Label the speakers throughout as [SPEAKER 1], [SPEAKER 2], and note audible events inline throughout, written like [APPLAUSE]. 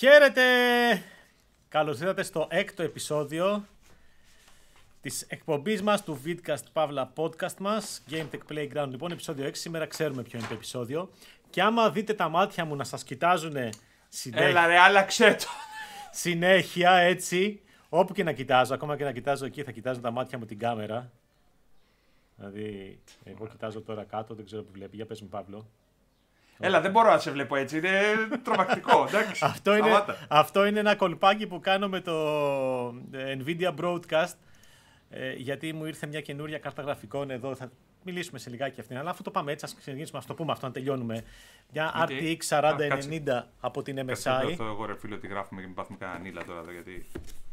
[SPEAKER 1] Χαίρετε! Καλώς ήρθατε στο έκτο επεισόδιο της εκπομπής μας του Vidcast Pavla Podcast μας Game Tech Playground. Λοιπόν, επεισόδιο 6. Σήμερα ξέρουμε ποιο είναι το επεισόδιο. Και άμα δείτε τα μάτια μου να σας κοιτάζουν συνέχεια,
[SPEAKER 2] Έλα ρε, άλλαξε το.
[SPEAKER 1] συνέχεια έτσι, όπου και να κοιτάζω, ακόμα και να κοιτάζω εκεί, θα κοιτάζω τα μάτια μου την κάμερα. Δηλαδή, εγώ κοιτάζω τώρα κάτω, δεν ξέρω που βλέπει. Για πες μου, Παύλο.
[SPEAKER 2] Έλα, δεν μπορώ να σε βλέπω έτσι. Είναι τρομακτικό. [LAUGHS] Εντάξει.
[SPEAKER 1] Αυτό είναι,
[SPEAKER 2] Σταμάτα.
[SPEAKER 1] αυτό είναι ένα κολπάκι που κάνω με το ε, Nvidia Broadcast ε, γιατί μου ήρθε μια καινούρια κάρτα γραφικών εδώ. Θα μιλήσουμε σε λιγάκι αυτήν. Αλλά αφού το πάμε έτσι, ας ξεκινήσουμε, ας το πούμε αυτό, να τελειώνουμε. Μια
[SPEAKER 2] Γιατί-
[SPEAKER 1] RTX 4090
[SPEAKER 2] Α, κάτσε.
[SPEAKER 1] από την
[SPEAKER 2] Κάτσε,
[SPEAKER 1] MSI.
[SPEAKER 2] Αυτό εγώ ρε φίλο ότι γράφουμε και μην πάθουμε κανένα νίλα τώρα εδώ γιατί.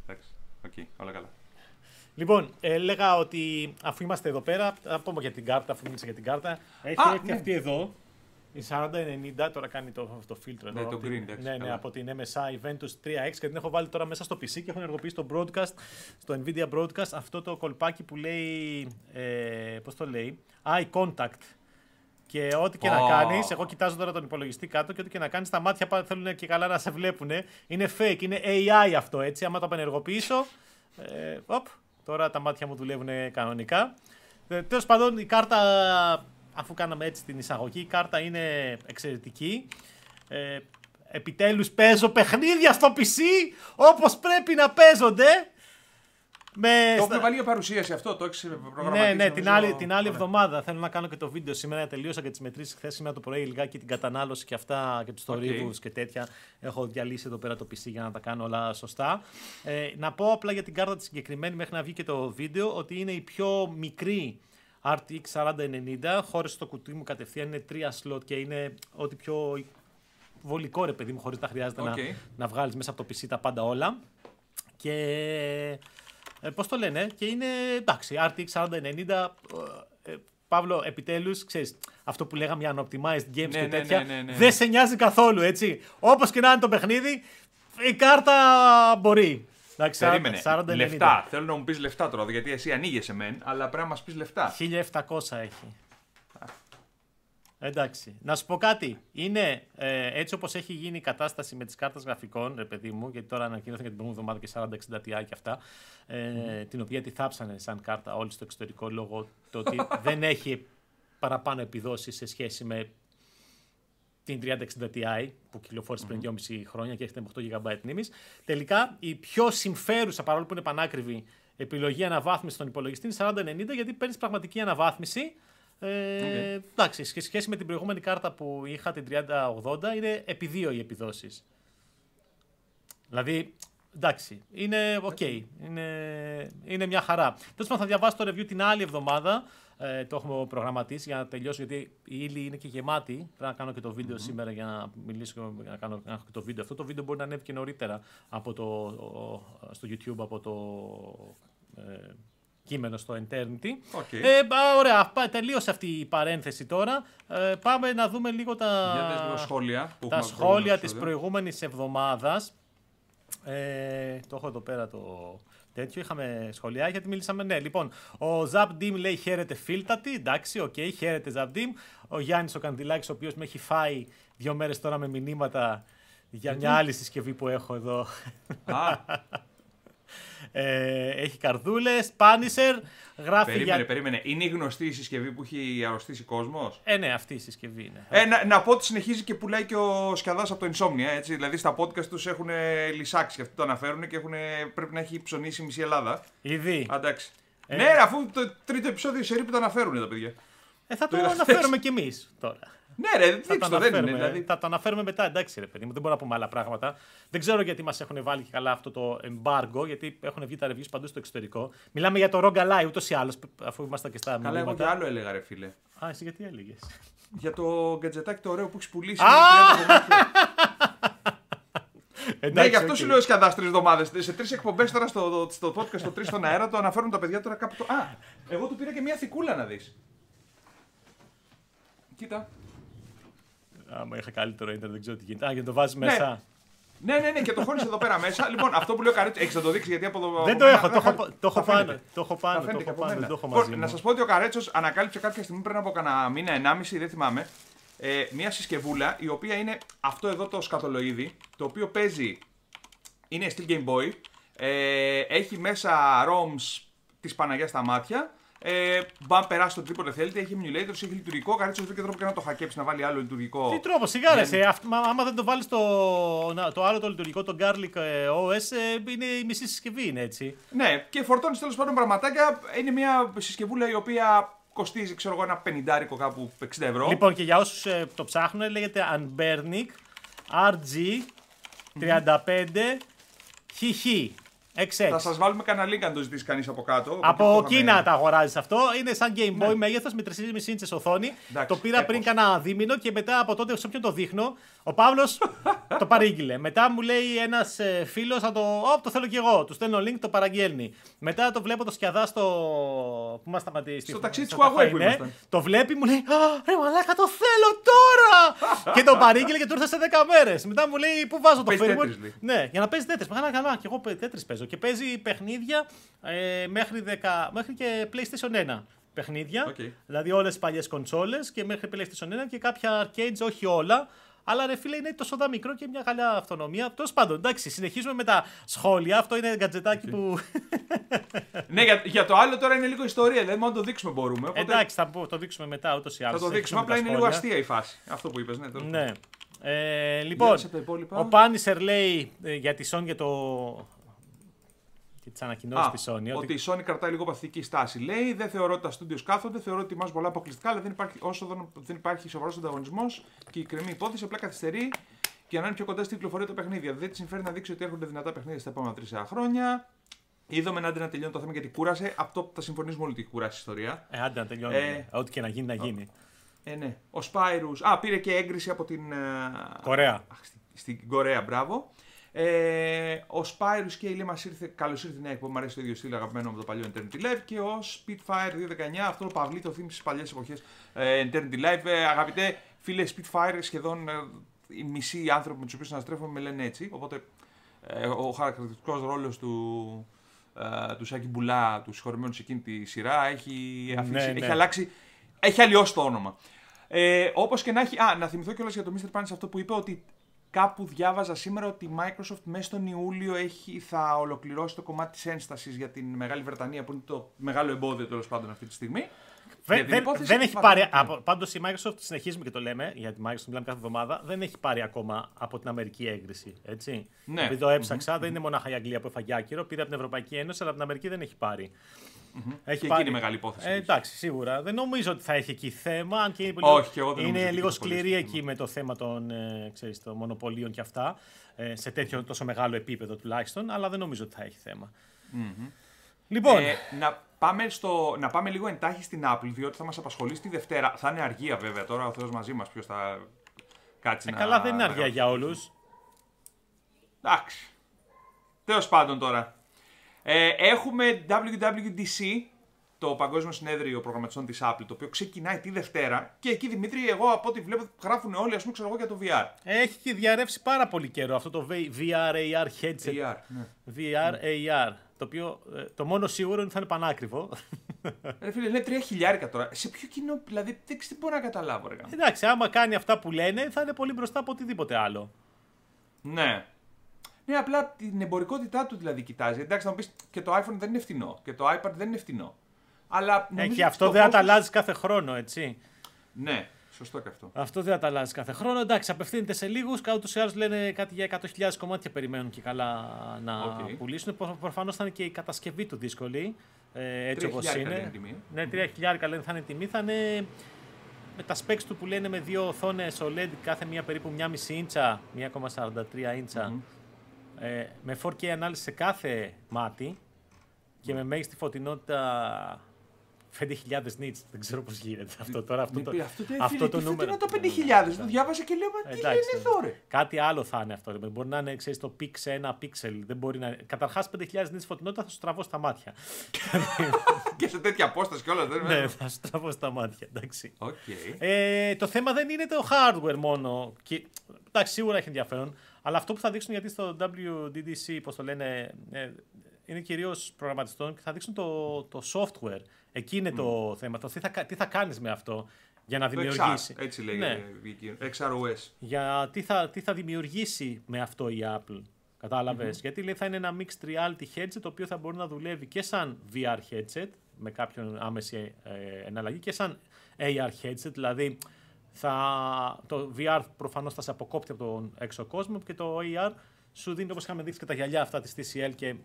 [SPEAKER 2] Εντάξει. Οκ, όλα καλά.
[SPEAKER 1] Λοιπόν, έλεγα ότι αφού είμαστε εδώ πέρα, θα πούμε για την κάρτα, αφού μίλησα για την κάρτα. Έχει
[SPEAKER 2] Α,
[SPEAKER 1] έρθει
[SPEAKER 2] ναι.
[SPEAKER 1] αυτή εδώ. Η 4090 τώρα κάνει το, το φίλτρο εδώ.
[SPEAKER 2] Ναι, το
[SPEAKER 1] από την-
[SPEAKER 2] green, εντάξει,
[SPEAKER 1] ναι, ναι,
[SPEAKER 2] καλά.
[SPEAKER 1] από την MSI Ventus 3X και την έχω βάλει τώρα μέσα στο PC και έχω ενεργοποιήσει το broadcast, στο Nvidia Broadcast, αυτό το κολπάκι που λέει, ε, πώς το λέει, Eye Contact. Και ό,τι και να
[SPEAKER 2] Ω.
[SPEAKER 1] κάνεις, εγώ κοιτάζω τώρα τον υπολογιστή κάτω και ό,τι και να κάνεις, τα μάτια πα- θέλουν και καλά να σε βλέπουν. Είναι fake, είναι AI αυτό έτσι. Άμα το απενεργοποιήσω, ε, οπ, τώρα τα μάτια μου δουλεύουν κανονικά. Ε, Τέλος πάντων, η κάρτα, αφού κάναμε έτσι την εισαγωγή, η κάρτα είναι εξαιρετική. Ε, επιτέλους παίζω παιχνίδια στο PC όπως πρέπει να παίζονται. Με
[SPEAKER 2] Το
[SPEAKER 1] στα-
[SPEAKER 2] έχουμε βάλει για παρουσίαση αυτό, το έχεις προγραμματίσει.
[SPEAKER 1] ναι, ναι, την
[SPEAKER 2] νομίζω.
[SPEAKER 1] άλλη, την άλλη
[SPEAKER 2] Ωραία.
[SPEAKER 1] εβδομάδα θέλω να κάνω και το βίντεο σήμερα. Τελείωσα και τις μετρήσεις χθες σήμερα το πρωί, λιγάκι την κατανάλωση και αυτά και τους
[SPEAKER 2] Οκ.
[SPEAKER 1] θορύβους και τέτοια. Έχω διαλύσει εδώ πέρα το PC για να τα κάνω όλα σωστά. Ε, να πω απλά για την κάρτα τη συγκεκριμένη μέχρι να βγει και το βίντεο ότι είναι η πιο μικρή RTX 4090. Χώρεσε στο κουτί μου κατευθείαν είναι τρία slot και είναι ό,τι πιο βολικό ρε παιδί μου, χωρίς να χρειάζεται
[SPEAKER 2] Οκ.
[SPEAKER 1] να, να βγάλεις μέσα από το PC τα πάντα όλα. Και ε, πώς το λένε, και είναι εντάξει, RTX 4090. Ε, Παύλο, επιτέλους, ξέρεις, αυτό που λέγαμε για unoptimized games
[SPEAKER 2] Ναι,
[SPEAKER 1] και
[SPEAKER 2] ναι,
[SPEAKER 1] τέτοια.
[SPEAKER 2] ναι, ναι, ναι.
[SPEAKER 1] Δεν σε νοιάζει καθόλου, έτσι. Όπως και να είναι το παιχνίδι, η κάρτα μπορεί. Εντάξει,
[SPEAKER 2] Περίμενε.
[SPEAKER 1] 40-90.
[SPEAKER 2] Λεφτά. Θέλω να μου πεις λεφτά τώρα, γιατί εσύ ανοίγεσαι μεν, αλλά πρέπει να μας πεις λεφτά.
[SPEAKER 1] 1700 έχει. Εντάξει. Να σου πω κάτι. Είναι ε, έτσι όπως έχει γίνει η κατάσταση με τις κάρτες γραφικών, ρε παιδί μου, γιατί τώρα ανακοινώθηκε την προηγούμενη εβδομάδα και 4060 Ti και αυτά, ε, την οποία τη θάψανε σαν κάρτα όλοι στο εξωτερικό λόγω το ότι [LAUGHS] δεν έχει παραπάνω επιδόσεις σε σχέση με την 3060 Ti που κυκλοφόρησε πριν 2,5 χρόνια και έρχεται με 8 GB μνήμης. Τελικά η πιο συμφέρουσα παρόλο που είναι πανάκριβη επιλογή αναβάθμισης στον υπολογιστή είναι 4090 γιατί παίρνεις πραγματική αναβάθμιση. Ε, Εντάξει, σε σχέση με την προηγούμενη κάρτα που είχα την 3080 είναι επί δύο οι επιδόσεις. Δηλαδή, εντάξει, είναι οκ. Είναι, είναι μια χαρά. Τέλος πάντων, θα διαβάσω το review την άλλη εβδομάδα. Ε, το έχουμε προγραμματίσει για να τελειώσω, γιατί η ύλη είναι και γεμάτη. Πρέπει να κάνω και το βίντεο σήμερα για να μιλήσω για να, κάνω, να έχω και το βίντεο. Αυτό το βίντεο μπορεί να ανέβει και νωρίτερα από το, ο- στο YouTube από το ε, κείμενο στο Enternity.
[SPEAKER 2] Οκ.
[SPEAKER 1] Ε, μπα, ωραία, πά- τελείωσε αυτή η παρένθεση τώρα. Ε, πάμε να δούμε λίγο τα,
[SPEAKER 2] Για δες λίγο σχόλια. Που
[SPEAKER 1] τα
[SPEAKER 2] έχουμε
[SPEAKER 1] σχόλια
[SPEAKER 2] προηγούμενο
[SPEAKER 1] της
[SPEAKER 2] επεισόδιο.
[SPEAKER 1] προηγούμενης εβδομάδας. Ε, το έχω εδώ πέρα το τέτοιο. Είχαμε σχόλια γιατί μιλήσαμε. Ναι, λοιπόν, ο Ζαπ Ντίμ λέει χαίρετε φίλτατη. Εντάξει, οκ, χαίρετε Ζαπ Ντίμ. Ο Γιάννης ο Καντιλάκης, ο οποίος με έχει φάει δύο μέρες τώρα με μηνύματα για μια άλλη συσκευή που έχω εδώ.
[SPEAKER 2] Α, [LAUGHS]
[SPEAKER 1] Ε, έχει καρδούλες, Πάνισερ, γράφει
[SPEAKER 2] περίμενε,
[SPEAKER 1] για...
[SPEAKER 2] περίμενε. Είναι η γνωστή η συσκευή που έχει αρρωστήσει κόσμος;
[SPEAKER 1] Ε, ναι, αυτή η συσκευή είναι.
[SPEAKER 2] Ε, να, να πω ότι συνεχίζει και πουλάει και ο Σκιαδάς από το Insomnia. Έτσι. Δηλαδή στα podcast τους έχουν λυσάξει και αυτοί το αναφέρουν και έχουν, πρέπει να έχει ψωνίσει η μισή Ελλάδα.
[SPEAKER 1] Ήδη.
[SPEAKER 2] Α, εντάξει.
[SPEAKER 1] Ε.
[SPEAKER 2] Ναι, ρε, αφού το τρίτο επεισόδιο σερή που το αναφέρουν τα παιδιά.
[SPEAKER 1] Ε, θα το
[SPEAKER 2] είδα
[SPEAKER 1] αναφέρουμε κι εμείς τώρα.
[SPEAKER 2] Ναι, ρε,
[SPEAKER 1] Θα
[SPEAKER 2] δείξτε
[SPEAKER 1] το,
[SPEAKER 2] το, δεν είναι.
[SPEAKER 1] αναφέρουμε,
[SPEAKER 2] Δηλαδή.
[SPEAKER 1] θα το αναφέρουμε μετά, εντάξει ρε παιδί μου, δεν μπορούμε να πούμε άλλα πράγματα. Δεν ξέρω γιατί μας έχουν βάλει και καλά αυτό το embargo, γιατί έχουν βγει τα reviews παντού στο εξωτερικό. Μιλάμε για το Rogue Ally ούτως ή άλλως, αφού ήμασταν και στα
[SPEAKER 2] Καλά, εγώ και
[SPEAKER 1] μηνύματα.
[SPEAKER 2] άλλο έλεγα, ρε φίλε.
[SPEAKER 1] Α, εσύ γιατί έλεγες;
[SPEAKER 2] Για το γκατζετάκι το ωραίο που έχεις πουλήσει.
[SPEAKER 1] Α!
[SPEAKER 2] με 30 κομμάτια. [LAUGHS] ναι, γι' αυτό σου λέω Σκιαδά τρει εβδομάδες. Σε τρεις εκπομπές τώρα στο, στο podcast, στο τρεις στον αέρα, το αναφέρουν τα παιδιά τώρα κάπου. Το... Α, εγώ του πήρα και μια θικούλα να δεις. Κοίτα.
[SPEAKER 1] Άμα είχα καλύτερο ίντερνετ, δεν ξέρω τι γίνεται. Α, για να το βάζεις
[SPEAKER 2] Ναι.
[SPEAKER 1] μέσα.
[SPEAKER 2] Ναι, ναι, ναι, και το χώνεις εδώ πέρα μέσα. Λοιπόν, αυτό που λέω Καρέτσο, έχεις να το δείξεις γιατί από εδώ.
[SPEAKER 1] Δεν
[SPEAKER 2] από
[SPEAKER 1] το
[SPEAKER 2] μένα
[SPEAKER 1] έχω, το
[SPEAKER 2] θα-
[SPEAKER 1] έχω, το έχω
[SPEAKER 2] θα φαίνεται.
[SPEAKER 1] πάνω. Το έχω
[SPEAKER 2] Θα
[SPEAKER 1] πάνω, το
[SPEAKER 2] φαίνεται και
[SPEAKER 1] έχω
[SPEAKER 2] από
[SPEAKER 1] πάνω,
[SPEAKER 2] μένα.
[SPEAKER 1] δεν το έχω
[SPEAKER 2] Λοιπόν,
[SPEAKER 1] μαζί
[SPEAKER 2] να
[SPEAKER 1] μου.
[SPEAKER 2] σας πω ότι ο Καρέτσος ανακάλυψε κάποια στιγμή πριν από κανένα μήνα, ενάμιση, δεν θυμάμαι, ε, μια συσκευούλα η οποία είναι αυτό εδώ το σκατολοίδι, το οποίο παίζει, είναι Steel Game Boy, ε, έχει μέσα ROMs της Παναγιάς στα μάτια, ε, μπαν περάσει το τρίποντα θέλετε, έχει emulator, έχει λειτουργικό. Καρίτσο βρήκε τρόπο και να το χακέψει, να βάλει άλλο λειτουργικό.
[SPEAKER 1] Τι τρόπο, σιγά ρε.
[SPEAKER 2] Ναι,
[SPEAKER 1] ναι. ε, άμα δεν το βάλεις το, το άλλο το λειτουργικό, το Garlic ε, OS, ε, είναι η μισή συσκευή, είναι έτσι.
[SPEAKER 2] Ναι, και φορτώνεις τέλος πάντων πραγματάκια. Είναι μια συσκευούλα η οποία κοστίζει, ξέρω εγώ, ένα πενιντάρικο κάπου 60 ευρώ.
[SPEAKER 1] Λοιπόν, και για όσους ε, το ψάχνουν, λέγεται Unburnic RG35 mm-hmm.
[SPEAKER 2] Θα σας βάλουμε κανένα link αν το ζητήσει κανείς από κάτω.
[SPEAKER 1] Από, Κίνα τα αγοράζεις αυτό. Είναι σαν Game ναι. Boy ναι. μέγεθος με 3,5 ίντσες οθόνη.
[SPEAKER 2] Εντάξει,
[SPEAKER 1] το πήρα έπως.
[SPEAKER 2] πριν
[SPEAKER 1] κανένα δίμηνο και μετά από τότε σε όποιον το δείχνω, ο Παύλος το παρήγγειλε. Μετά μου λέει ένας ε, φίλος να το. Ωπ, το θέλω κι εγώ. Του στέλνω link, το παραγγέλνει. Μετά το βλέπω το σκιαδά στο. Πού μας σταματήσει.
[SPEAKER 2] Στο ταξίδι
[SPEAKER 1] τη
[SPEAKER 2] Huawei που. Ναι.
[SPEAKER 1] Το βλέπει, μου λέει Α, ρε μαλάκα, το θέλω τώρα! και το παρήγγειλε και του ήρθε σε 10 μέρες. Μετά μου λέει Πού βάζω το firmware; Ναι, για να παίζει Tetris. Μα καλά, κι και εγώ Tetris παίζω. Και παίζει παιχνίδια ε, μέχρι, 10, μέχρι και PlayStation 1. Παιχνίδια.
[SPEAKER 2] Οκ.
[SPEAKER 1] Δηλαδή όλες τις παλιές κονσόλες και μέχρι PlayStation 1 και κάποια arcades, όχι όλα. Αλλά ρε φίλε είναι τόσο δα μικρό και μια καλή αυτονομία. Τέλος πάντων, εντάξει, συνεχίζουμε με τα σχόλια. Αυτό είναι γκατζετάκι που. [LAUGHS]
[SPEAKER 2] Ναι, για, για το άλλο τώρα είναι λίγο ιστορία. Δηλαδή, μόνο το δείξουμε μπορούμε. Οπότε
[SPEAKER 1] εντάξει, θα πω- το δείξουμε μετά ούτως ή άλλως.
[SPEAKER 2] θα το δείξουμε. Απλά είναι λίγο αστεία η φάση. Αυτό που είπες. Ναι, τέλος
[SPEAKER 1] Ναι. Ε,
[SPEAKER 2] Για
[SPEAKER 1] λοιπόν,
[SPEAKER 2] να σε τα υπόλοιπα.
[SPEAKER 1] ο Πάνισερ λέει ε, για τη Sony για το. Και τις ανακοινώσεις
[SPEAKER 2] Α,
[SPEAKER 1] της Sony.
[SPEAKER 2] ότι η Sony κρατάει λίγο παθητική στάση. Λέει, δεν θεωρώ ότι τα studios κάθονται, θεωρώ ότι ετοιμάζουν πολλά αποκλειστικά, αλλά δεν υπάρχει, όσο δεν, δεν υπάρχει σοβαρός ανταγωνισμός και η κρεμή υπόθεση απλά καθυστερεί για να είναι πιο κοντά στην κυκλοφορία τα παιχνίδια. Δεν της συμφέρει να δείξει ότι έρχονται δυνατά παιχνίδια στα επόμενα τρει χρόνια. Είδαμε να να τελειώνει το θέμα γιατί κούρασε. Αυτό θα συμφωνήσουμε όλοι ότι έχει κουράσει η ιστορία.
[SPEAKER 1] Ε, άντε να τελειώνει.
[SPEAKER 2] Ε,
[SPEAKER 1] Ό,τι και να γίνει, να γίνει.
[SPEAKER 2] Ε, ναι. Ο Spyrus. Α, πήρε και έγκριση από την. ε,
[SPEAKER 1] Κορέα.
[SPEAKER 2] Αχ, στην, στην Κορέα, μπράβο. Ε, ο Spyrus και η Λίμα ήρθε. Καλώς ήρθε η νέα εκπομπή. Μου αρέσει το ίδιο στυλ αγαπημένο με το παλιό Eternity Live. Και ο Spitfire 219. Αυτό το παυλί το θύμισε στις παλιές εποχές ε, Eternity Live. Ε, αγαπητέ φίλε Spitfire, σχεδόν ε, οι μισοί άνθρωποι με τους οποίους αναστρέφομαι με λένε έτσι. Οπότε ε, ο χαρακτηριστικός ρόλος του, ε, του Σάκη Μπουλά, του συγχωρημένου σε εκείνη τη σειρά, έχει, αφήσει,
[SPEAKER 1] Ναι,
[SPEAKER 2] έχει
[SPEAKER 1] ναι.
[SPEAKER 2] αλλάξει. Έχει αλλοιώσει το όνομα. Ε, Όπως και να έχει. Α, να θυμηθώ κιόλας για το Mr. Panis αυτό που είπε ότι κάπου διάβαζα σήμερα ότι η Microsoft μέσα στον Ιούλιο έχει, θα ολοκληρώσει το κομμάτι της ένστασης για την Μεγάλη Βρετανία που είναι το μεγάλο εμπόδιο τέλος πάντων αυτή τη στιγμή.
[SPEAKER 1] Βε-
[SPEAKER 2] Για την
[SPEAKER 1] δεν,
[SPEAKER 2] υπόθεση
[SPEAKER 1] δεν
[SPEAKER 2] του
[SPEAKER 1] έχει
[SPEAKER 2] Βαθμού.
[SPEAKER 1] πάρει. Πάντως η Microsoft συνεχίζουμε και το λέμε, για τη Microsoft μιλάμε κάθε εβδομάδα, δεν έχει πάρει ακόμα από την Αμερική έγκριση. Έτσι.
[SPEAKER 2] Ναι.
[SPEAKER 1] Επειδή το έψαξα, δεν είναι μονάχα η Αγγλία που έφαγε άκυρο, πήρε από την Ευρωπαϊκή Ένωση, αλλά από την Αμερική δεν έχει πάρει. Έχει
[SPEAKER 2] Και εκεί είναι μεγάλη υπόθεση.
[SPEAKER 1] Ε, εντάξει, σίγουρα. Δεν νομίζω ότι θα έχει εκεί θέμα. Αν και είναι,
[SPEAKER 2] Όχι, και εγώ δεν νομίζω
[SPEAKER 1] είναι
[SPEAKER 2] ότι
[SPEAKER 1] λίγο
[SPEAKER 2] έχει πολύ
[SPEAKER 1] σκληρή
[SPEAKER 2] θέμα.
[SPEAKER 1] εκεί με το θέμα των, ε, ξέρεις, των μονοπωλίων και αυτά. Ε, σε τέτοιο τόσο μεγάλο επίπεδο τουλάχιστον. Αλλά δεν νομίζω ότι θα έχει θέμα. Λοιπόν,
[SPEAKER 2] Ε, να, πάμε στο, να πάμε λίγο εντάχει στην Apple, διότι θα μας απασχολήσει τη Δευτέρα. Θα είναι αργία βέβαια τώρα, ο Θεός μαζί μας. Ποιος θα κάτσει
[SPEAKER 1] ε,
[SPEAKER 2] να.
[SPEAKER 1] καλά δεν είναι
[SPEAKER 2] να
[SPEAKER 1] αργία
[SPEAKER 2] γράψει.
[SPEAKER 1] για όλους.
[SPEAKER 2] Εντάξει. Τέλος πάντων τώρα. Ε, έχουμε WWDC, το Παγκόσμιο Συνέδριο Προγραμματιστών της Apple, το οποίο ξεκινάει τη Δευτέρα. Και εκεί Δημήτρη, εγώ από ό,τι βλέπω, γράφουν όλοι, ας πούμε, ξέρω εγώ για το VR.
[SPEAKER 1] Έχει και διαρρεύσει πάρα πολύ καιρό αυτό το VR, AR headset.
[SPEAKER 2] VR, ναι.
[SPEAKER 1] VR, AR. Το οποίο ε, το μόνο σίγουρο είναι ότι θα είναι πανάκριβο.
[SPEAKER 2] Ρε φίλε, είναι τρία χιλιάρικα τώρα. Σε ποιο κοινό, δηλαδή, δεν ξέρω τι μπορώ να καταλάβω, ρε. γάμο.
[SPEAKER 1] Εντάξει, άμα κάνει αυτά που λένε, θα είναι πολύ μπροστά από οτιδήποτε άλλο.
[SPEAKER 2] Ναι. Ναι, απλά την εμπορικότητά του δηλαδή κοιτάζει. Εντάξει, θα μου πεις και το iPhone δεν είναι φτηνό και το iPad δεν είναι φτηνό. Αλλά νομίζω
[SPEAKER 1] Έχει
[SPEAKER 2] ότι
[SPEAKER 1] αυτό
[SPEAKER 2] το
[SPEAKER 1] δεν θα τα
[SPEAKER 2] κόστος-
[SPEAKER 1] αλλάζει κάθε χρόνο, έτσι.
[SPEAKER 2] Ναι, σωστό και αυτό.
[SPEAKER 1] Αυτό δεν θα τα αλλάζει κάθε χρόνο. Εντάξει, απευθύνεται σε λίγους. Ούτως ή άλλως λένε κάτι για 100.000 κομμάτια περιμένουν και καλά να
[SPEAKER 2] Οκ.
[SPEAKER 1] πουλήσουν. Προφανώς θα είναι και η κατασκευή του δύσκολη. Ε, έτσι όπως
[SPEAKER 2] 3.000
[SPEAKER 1] είναι.
[SPEAKER 2] λένε τιμή.
[SPEAKER 1] Ναι, 3.000 λένε θα είναι η τιμή. Θα είναι με τα specs του που λένε με δύο οθόνες OLED, κάθε μία περίπου 1,5 ίντσα, 1,43 ίντσα. Ε, με 4K ανάλυση σε κάθε μάτι και με μέγιστη φωτεινότητα 5.000 nits. Δεν ξέρω πώς γίνεται αυτό τώρα. Αυτό
[SPEAKER 2] Μην
[SPEAKER 1] το,
[SPEAKER 2] πει, αυτό το,
[SPEAKER 1] αυτό
[SPEAKER 2] φίλε,
[SPEAKER 1] το
[SPEAKER 2] τι
[SPEAKER 1] νούμερο.
[SPEAKER 2] είναι το 5.000. Το διάβασα και λέω, μα τι λένε
[SPEAKER 1] Εντάξει,
[SPEAKER 2] εδώ, ρε.
[SPEAKER 1] Κάτι άλλο θα είναι αυτό. ρε. Μπορεί να είναι ξέρεις, το pix σε ένα pixel. Δεν μπορεί να... Καταρχάς, 5.000 nits φωτεινότητα θα σου τραβώ στα μάτια. [LAUGHS]
[SPEAKER 2] και σε τέτοια απόσταση κιόλας δεν
[SPEAKER 1] ναι,
[SPEAKER 2] είναι.
[SPEAKER 1] θα σου τραβώ στα μάτια. Εντάξει.
[SPEAKER 2] Οκ.
[SPEAKER 1] Ε, το θέμα δεν είναι το hardware μόνο. Και, εντάξει, σίγουρα έχει ενδιαφέρον. Αλλά αυτό που θα δείξουν γιατί στο WWDC, πώς το λένε, ε, είναι κυρίως προγραμματιστών και θα δείξουν το, το software. Εκεί είναι το θέμα. Το τι θα, κα- τι θα κάνεις με αυτό. Για να
[SPEAKER 2] Το
[SPEAKER 1] δημιουργήσει.
[SPEAKER 2] XR, έτσι λέγεται.
[SPEAKER 1] Ναι.
[SPEAKER 2] βγήκε. XROS.
[SPEAKER 1] Για τι θα, τι θα δημιουργήσει με αυτό η Apple. καταλαβες Γιατί λέει θα είναι ένα mixed reality headset το οποίο θα μπορεί να δουλεύει και σαν VR headset με κάποιον άμεση ε, εναλλαγή και σαν AR headset. Δηλαδή θα, το VR προφανώς θα σε αποκόπτει από τον έξω κόσμο και το AR σου δίνει όπως είχαμε δείξει και τα γυαλιά αυτά της TCL και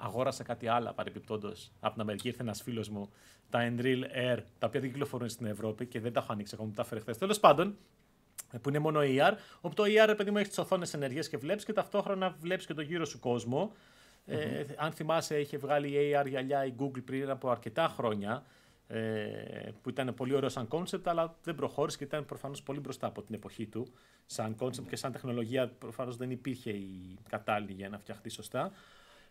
[SPEAKER 1] αγόρασα κάτι άλλο παρεμπιπτόντως από την Αμερική. Ήρθε ένας φίλος μου, τα Enreal Air, τα οποία δεν κυκλοφορούν στην Ευρώπη και δεν τα έχω ανοίξει ακόμα, μου τα έφερε χθες. Τέλος πάντων, που είναι μόνο AR, όπου το AR, επειδή μου έχει τις οθόνες ενεργέ και βλέπεις και ταυτόχρονα βλέπεις και το γύρο σου κόσμο. Ε, αν θυμάσαι, είχε βγάλει AR γυαλιά η Google πριν από αρκετά χρόνια. Ε, που ήταν πολύ ωραίο σαν concept, αλλά δεν προχώρησε και ήταν προφανώς πολύ μπροστά από την εποχή του. Σαν concept και σαν τεχνολογία, προφανώς δεν υπήρχε η κατάλληλη για να φτιαχτεί σωστά.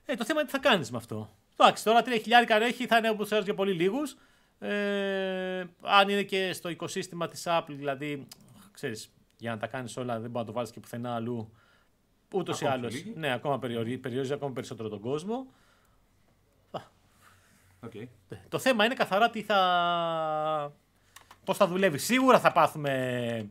[SPEAKER 1] Ε, το θέμα είναι τι θα κάνεις με αυτό. Εντάξει, τώρα 3.000 έχει, θα είναι όπως θέλει για πολύ λίγους. Ε, αν είναι και στο οικοσύστημα της Apple, δηλαδή, ξέρεις, για να τα κάνεις όλα, δεν μπορείς να το βάλεις και πουθενά αλλού. Ούτως ή
[SPEAKER 2] Ακόμα
[SPEAKER 1] άλλως.
[SPEAKER 2] πιο λίγοι.
[SPEAKER 1] Ναι, ακόμα περιορίζει, περιορίζει ακόμα περισσότερο τον κόσμο.
[SPEAKER 2] Οκ.
[SPEAKER 1] Ε, Το θέμα είναι καθαρά τι θα. Πώς θα δουλεύει. Σίγουρα θα πάθουμε.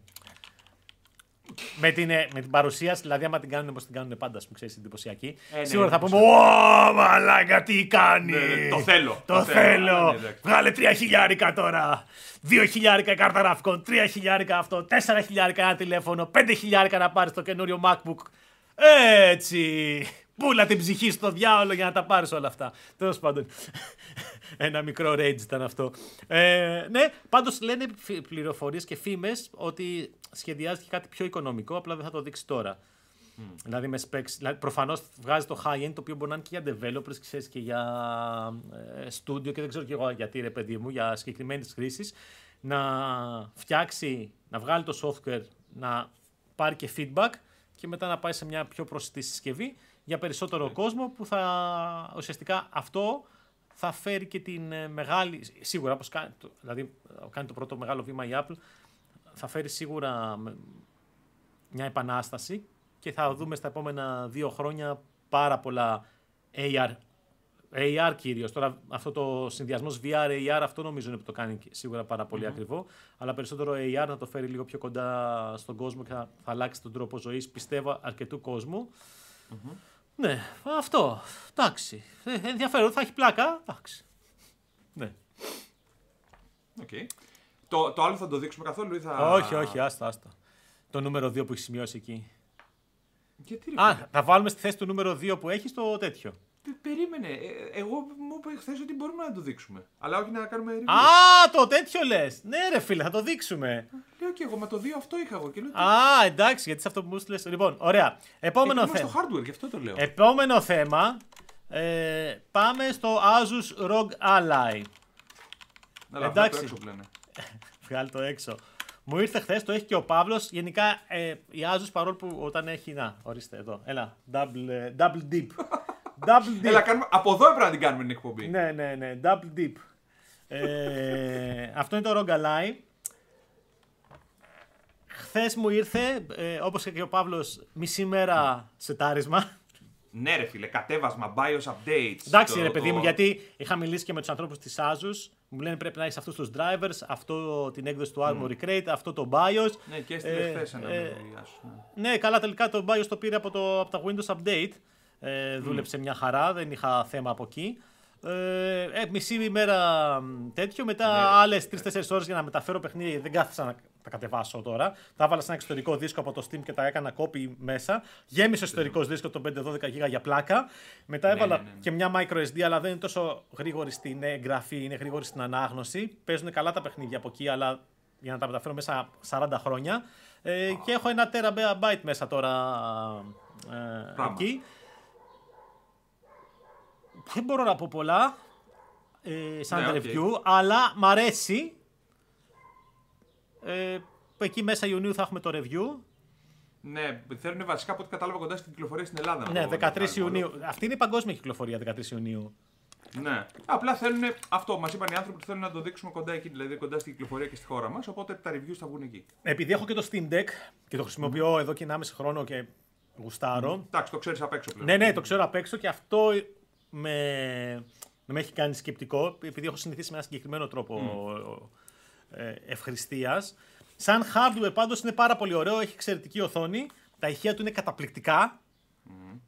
[SPEAKER 1] Με την, ε, με την παρουσίαση, δηλαδή, άμα την κάνουν όπως την κάνουν πάντα, που ξέρεις, εντυπωσιακή.
[SPEAKER 2] Ε, ναι,
[SPEAKER 1] σίγουρα θα πούμε:
[SPEAKER 2] εντυπωσιακή.
[SPEAKER 1] Ω, μαλάκα, τι κάνει!
[SPEAKER 2] Ναι, ναι, το θέλω,
[SPEAKER 1] Το,
[SPEAKER 2] το θέλω.
[SPEAKER 1] θέλω!
[SPEAKER 2] Ναι, εντάξει.
[SPEAKER 1] Βγάλε τρία χιλιάρικα τώρα! Δύο χιλιάρικα η κάρτα γραφικών, τρία χιλιάρικα αυτό, τέσσερα χιλιάρικα ένα τηλέφωνο, πέντε χιλιάρικα να πάρεις το καινούριο MacBook. Έτσι! Πούλα την ψυχή στο διάολο για να τα πάρεις όλα αυτά. Τέλος πάντων. [LAUGHS] Ένα μικρό rage ήταν αυτό. Ε, ναι, πάντως λένε πληροφορίες και φήμες ότι σχεδιάζεται και κάτι πιο οικονομικό, απλά δεν θα το δείξει τώρα. Δηλαδή με specs. Δηλαδή προφανώς βγάζει το high-end το οποίο μπορεί να είναι και για developers ξέρεις, και για ε, studio και δεν ξέρω και εγώ γιατί ρε παιδί μου, για συγκεκριμένες χρήσεις. Να φτιάξει, να βγάλει το software, να πάρει και feedback και μετά να πάει σε μια πιο προσιτή συσκευή για περισσότερο κόσμο που θα ουσιαστικά αυτό θα φέρει και την ε, μεγάλη, σίγουρα όπως κάνει, το- δηλαδή ε, κάνει το πρώτο μεγάλο βήμα η Apple, θα φέρει σίγουρα με- μια επανάσταση και θα δούμε στα επόμενα δύο χρόνια πάρα πολλά AR, AR κυρίως. Τώρα αυτό το συνδυασμός VR, AR, αυτό νομίζω είναι που το κάνει σίγουρα πάρα πολύ ακριβό. Αλλά περισσότερο AR να το φέρει λίγο πιο κοντά στον κόσμο και θα, θα αλλάξει τον τρόπο ζωής, πιστεύω, αρκετού κόσμου. Ναι, αυτό. Εντάξει. Ε, ενδιαφέρον, θα έχει πλάκα. Εντάξει. Ναι.
[SPEAKER 2] Οκ. Το, το άλλο θα το δείξουμε καθόλου ή θα.
[SPEAKER 1] Όχι, όχι, άστα, άστα. Το νούμερο 2 που έχει σημειώσει εκεί.
[SPEAKER 2] Γιατί ρε,
[SPEAKER 1] Α,
[SPEAKER 2] φίλε;
[SPEAKER 1] θα βάλουμε στη θέση του νούμερο 2 που έχει το τέτοιο.
[SPEAKER 2] Πε- Περίμενε. Ε, εγώ μου είπε χθες ότι μπορούμε να το δείξουμε. Αλλά όχι να κάνουμε review.
[SPEAKER 1] Α, το τέτοιο λες. Ναι, ρε φίλε, θα το δείξουμε.
[SPEAKER 2] Λέω και εγώ, μα το 2 αυτό είχα εγώ. Και λέω,
[SPEAKER 1] Α, εντάξει, γιατί σε αυτό που μου στείλες. Λοιπόν, ωραία. Επόμενο
[SPEAKER 2] Επόμενο
[SPEAKER 1] θέμα.
[SPEAKER 2] στο hardware, γι' αυτό το λέω.
[SPEAKER 1] Επόμενο θέμα. Ε, πάμε στο Asus ROG Ally.
[SPEAKER 2] Αλλά
[SPEAKER 1] εντάξει.
[SPEAKER 2] αυτό έξω πλένε. [LAUGHS]
[SPEAKER 1] Βγάλει το έξω. Μου ήρθε χθες, το έχει και ο Παύλος. Γενικά ε, η Asus παρόλο που όταν έχει. Να, ορίστε εδώ. Έλα. Double, ε, double dip. [LAUGHS] double dip.
[SPEAKER 2] Έλα, κάνουμε, από εδώ έπρεπε να την κάνουμε την εκπομπή.
[SPEAKER 1] Ναι, ναι, ναι. Double dip. Ε, αυτό είναι το ROG Ally. Χθες μου ήρθε, ε, όπως και ο Παύλος, μισή μέρα σετάρισμα.
[SPEAKER 2] Ναι, ρε φίλε, κατέβασμα, BIOS updates.
[SPEAKER 1] Εντάξει,
[SPEAKER 2] το-
[SPEAKER 1] ρε παιδί
[SPEAKER 2] το-
[SPEAKER 1] μου, γιατί είχα μιλήσει και με τους ανθρώπους της Asus. Μου λένε πρέπει να έχεις αυτούς τους drivers, αυτό την έκδοση του Armory Crate, αυτό το BIOS.
[SPEAKER 2] Ναι, και έστειλε
[SPEAKER 1] Ε,
[SPEAKER 2] χθες ένα
[SPEAKER 1] ε,
[SPEAKER 2] mail η Asus, ναι.
[SPEAKER 1] Ναι, καλά, τελικά το BIOS το πήρε από, το, από τα Windows Update. Ε, δούλεψε μια χαρά, δεν είχα θέμα από εκεί. Ε, ε, μισή ημέρα μ, τέτοιο, μετά
[SPEAKER 2] Ναι.
[SPEAKER 1] άλλες 3-4 ώρες για να μεταφέρω παιχνίδι. Δεν κάθισα να τα κατεβάσω τώρα. Τα έβαλα σε ένα εξωτερικό δίσκο από το Steam και τα έκανα copy μέσα. Γέμισε εσωτερικό δίσκο το 5-12 GB για πλάκα. Μετά έβαλα
[SPEAKER 2] ναι, ναι, ναι.
[SPEAKER 1] και μια micro SD, αλλά δεν είναι τόσο γρήγορη στην εγγραφή, είναι γρήγορη στην ανάγνωση. Παίζουν καλά τα παιχνίδια από εκεί, αλλά για να τα μεταφέρω μέσα 40 χρόνια. Ε, και έχω ένα terabyte μέσα τώρα ε,
[SPEAKER 2] Πράγμα.
[SPEAKER 1] εκεί. Δεν μπορώ να πω πολλά ε, σαν
[SPEAKER 2] Ναι, OK.
[SPEAKER 1] review, αλλά μ' αρέσει. Ε, εκεί μέσα Ιουνίου θα έχουμε το review.
[SPEAKER 2] Ναι, θέλουν βασικά από ό,τι κατάλαβα κοντά στην κυκλοφορία στην Ελλάδα. να
[SPEAKER 1] Ναι,
[SPEAKER 2] το- να
[SPEAKER 1] 13
[SPEAKER 2] το κάνουμε
[SPEAKER 1] Ιουνίου. Αυτή είναι η παγκόσμια κυκλοφορία 13 Ιουνίου.
[SPEAKER 2] όλο. Ναι. Απλά θέλουν αυτό. Μας είπαν οι άνθρωποι ότι θέλουν να το δείξουμε κοντά εκεί, δηλαδή κοντά στην κυκλοφορία και στη χώρα μας. Οπότε τα reviews θα βγουν εκεί.
[SPEAKER 1] Επειδή έχω και το Steam Deck και το χρησιμοποιώ εδώ και 1,5 χρόνο και γουστάρω.
[SPEAKER 2] Εντάξει, το ξέρεις απ' έξω πλέον.
[SPEAKER 1] Ναι, ναι, το ξέρω απ' έξω και αυτό με, με έχει κάνει σκεπτικό, επειδή έχω συνηθίσει με ένα συγκεκριμένο τρόπο ε, ευχρηστίας. Σαν hardware πάντως είναι πάρα πολύ ωραίο, έχει εξαιρετική οθόνη, τα ηχεία του είναι καταπληκτικά,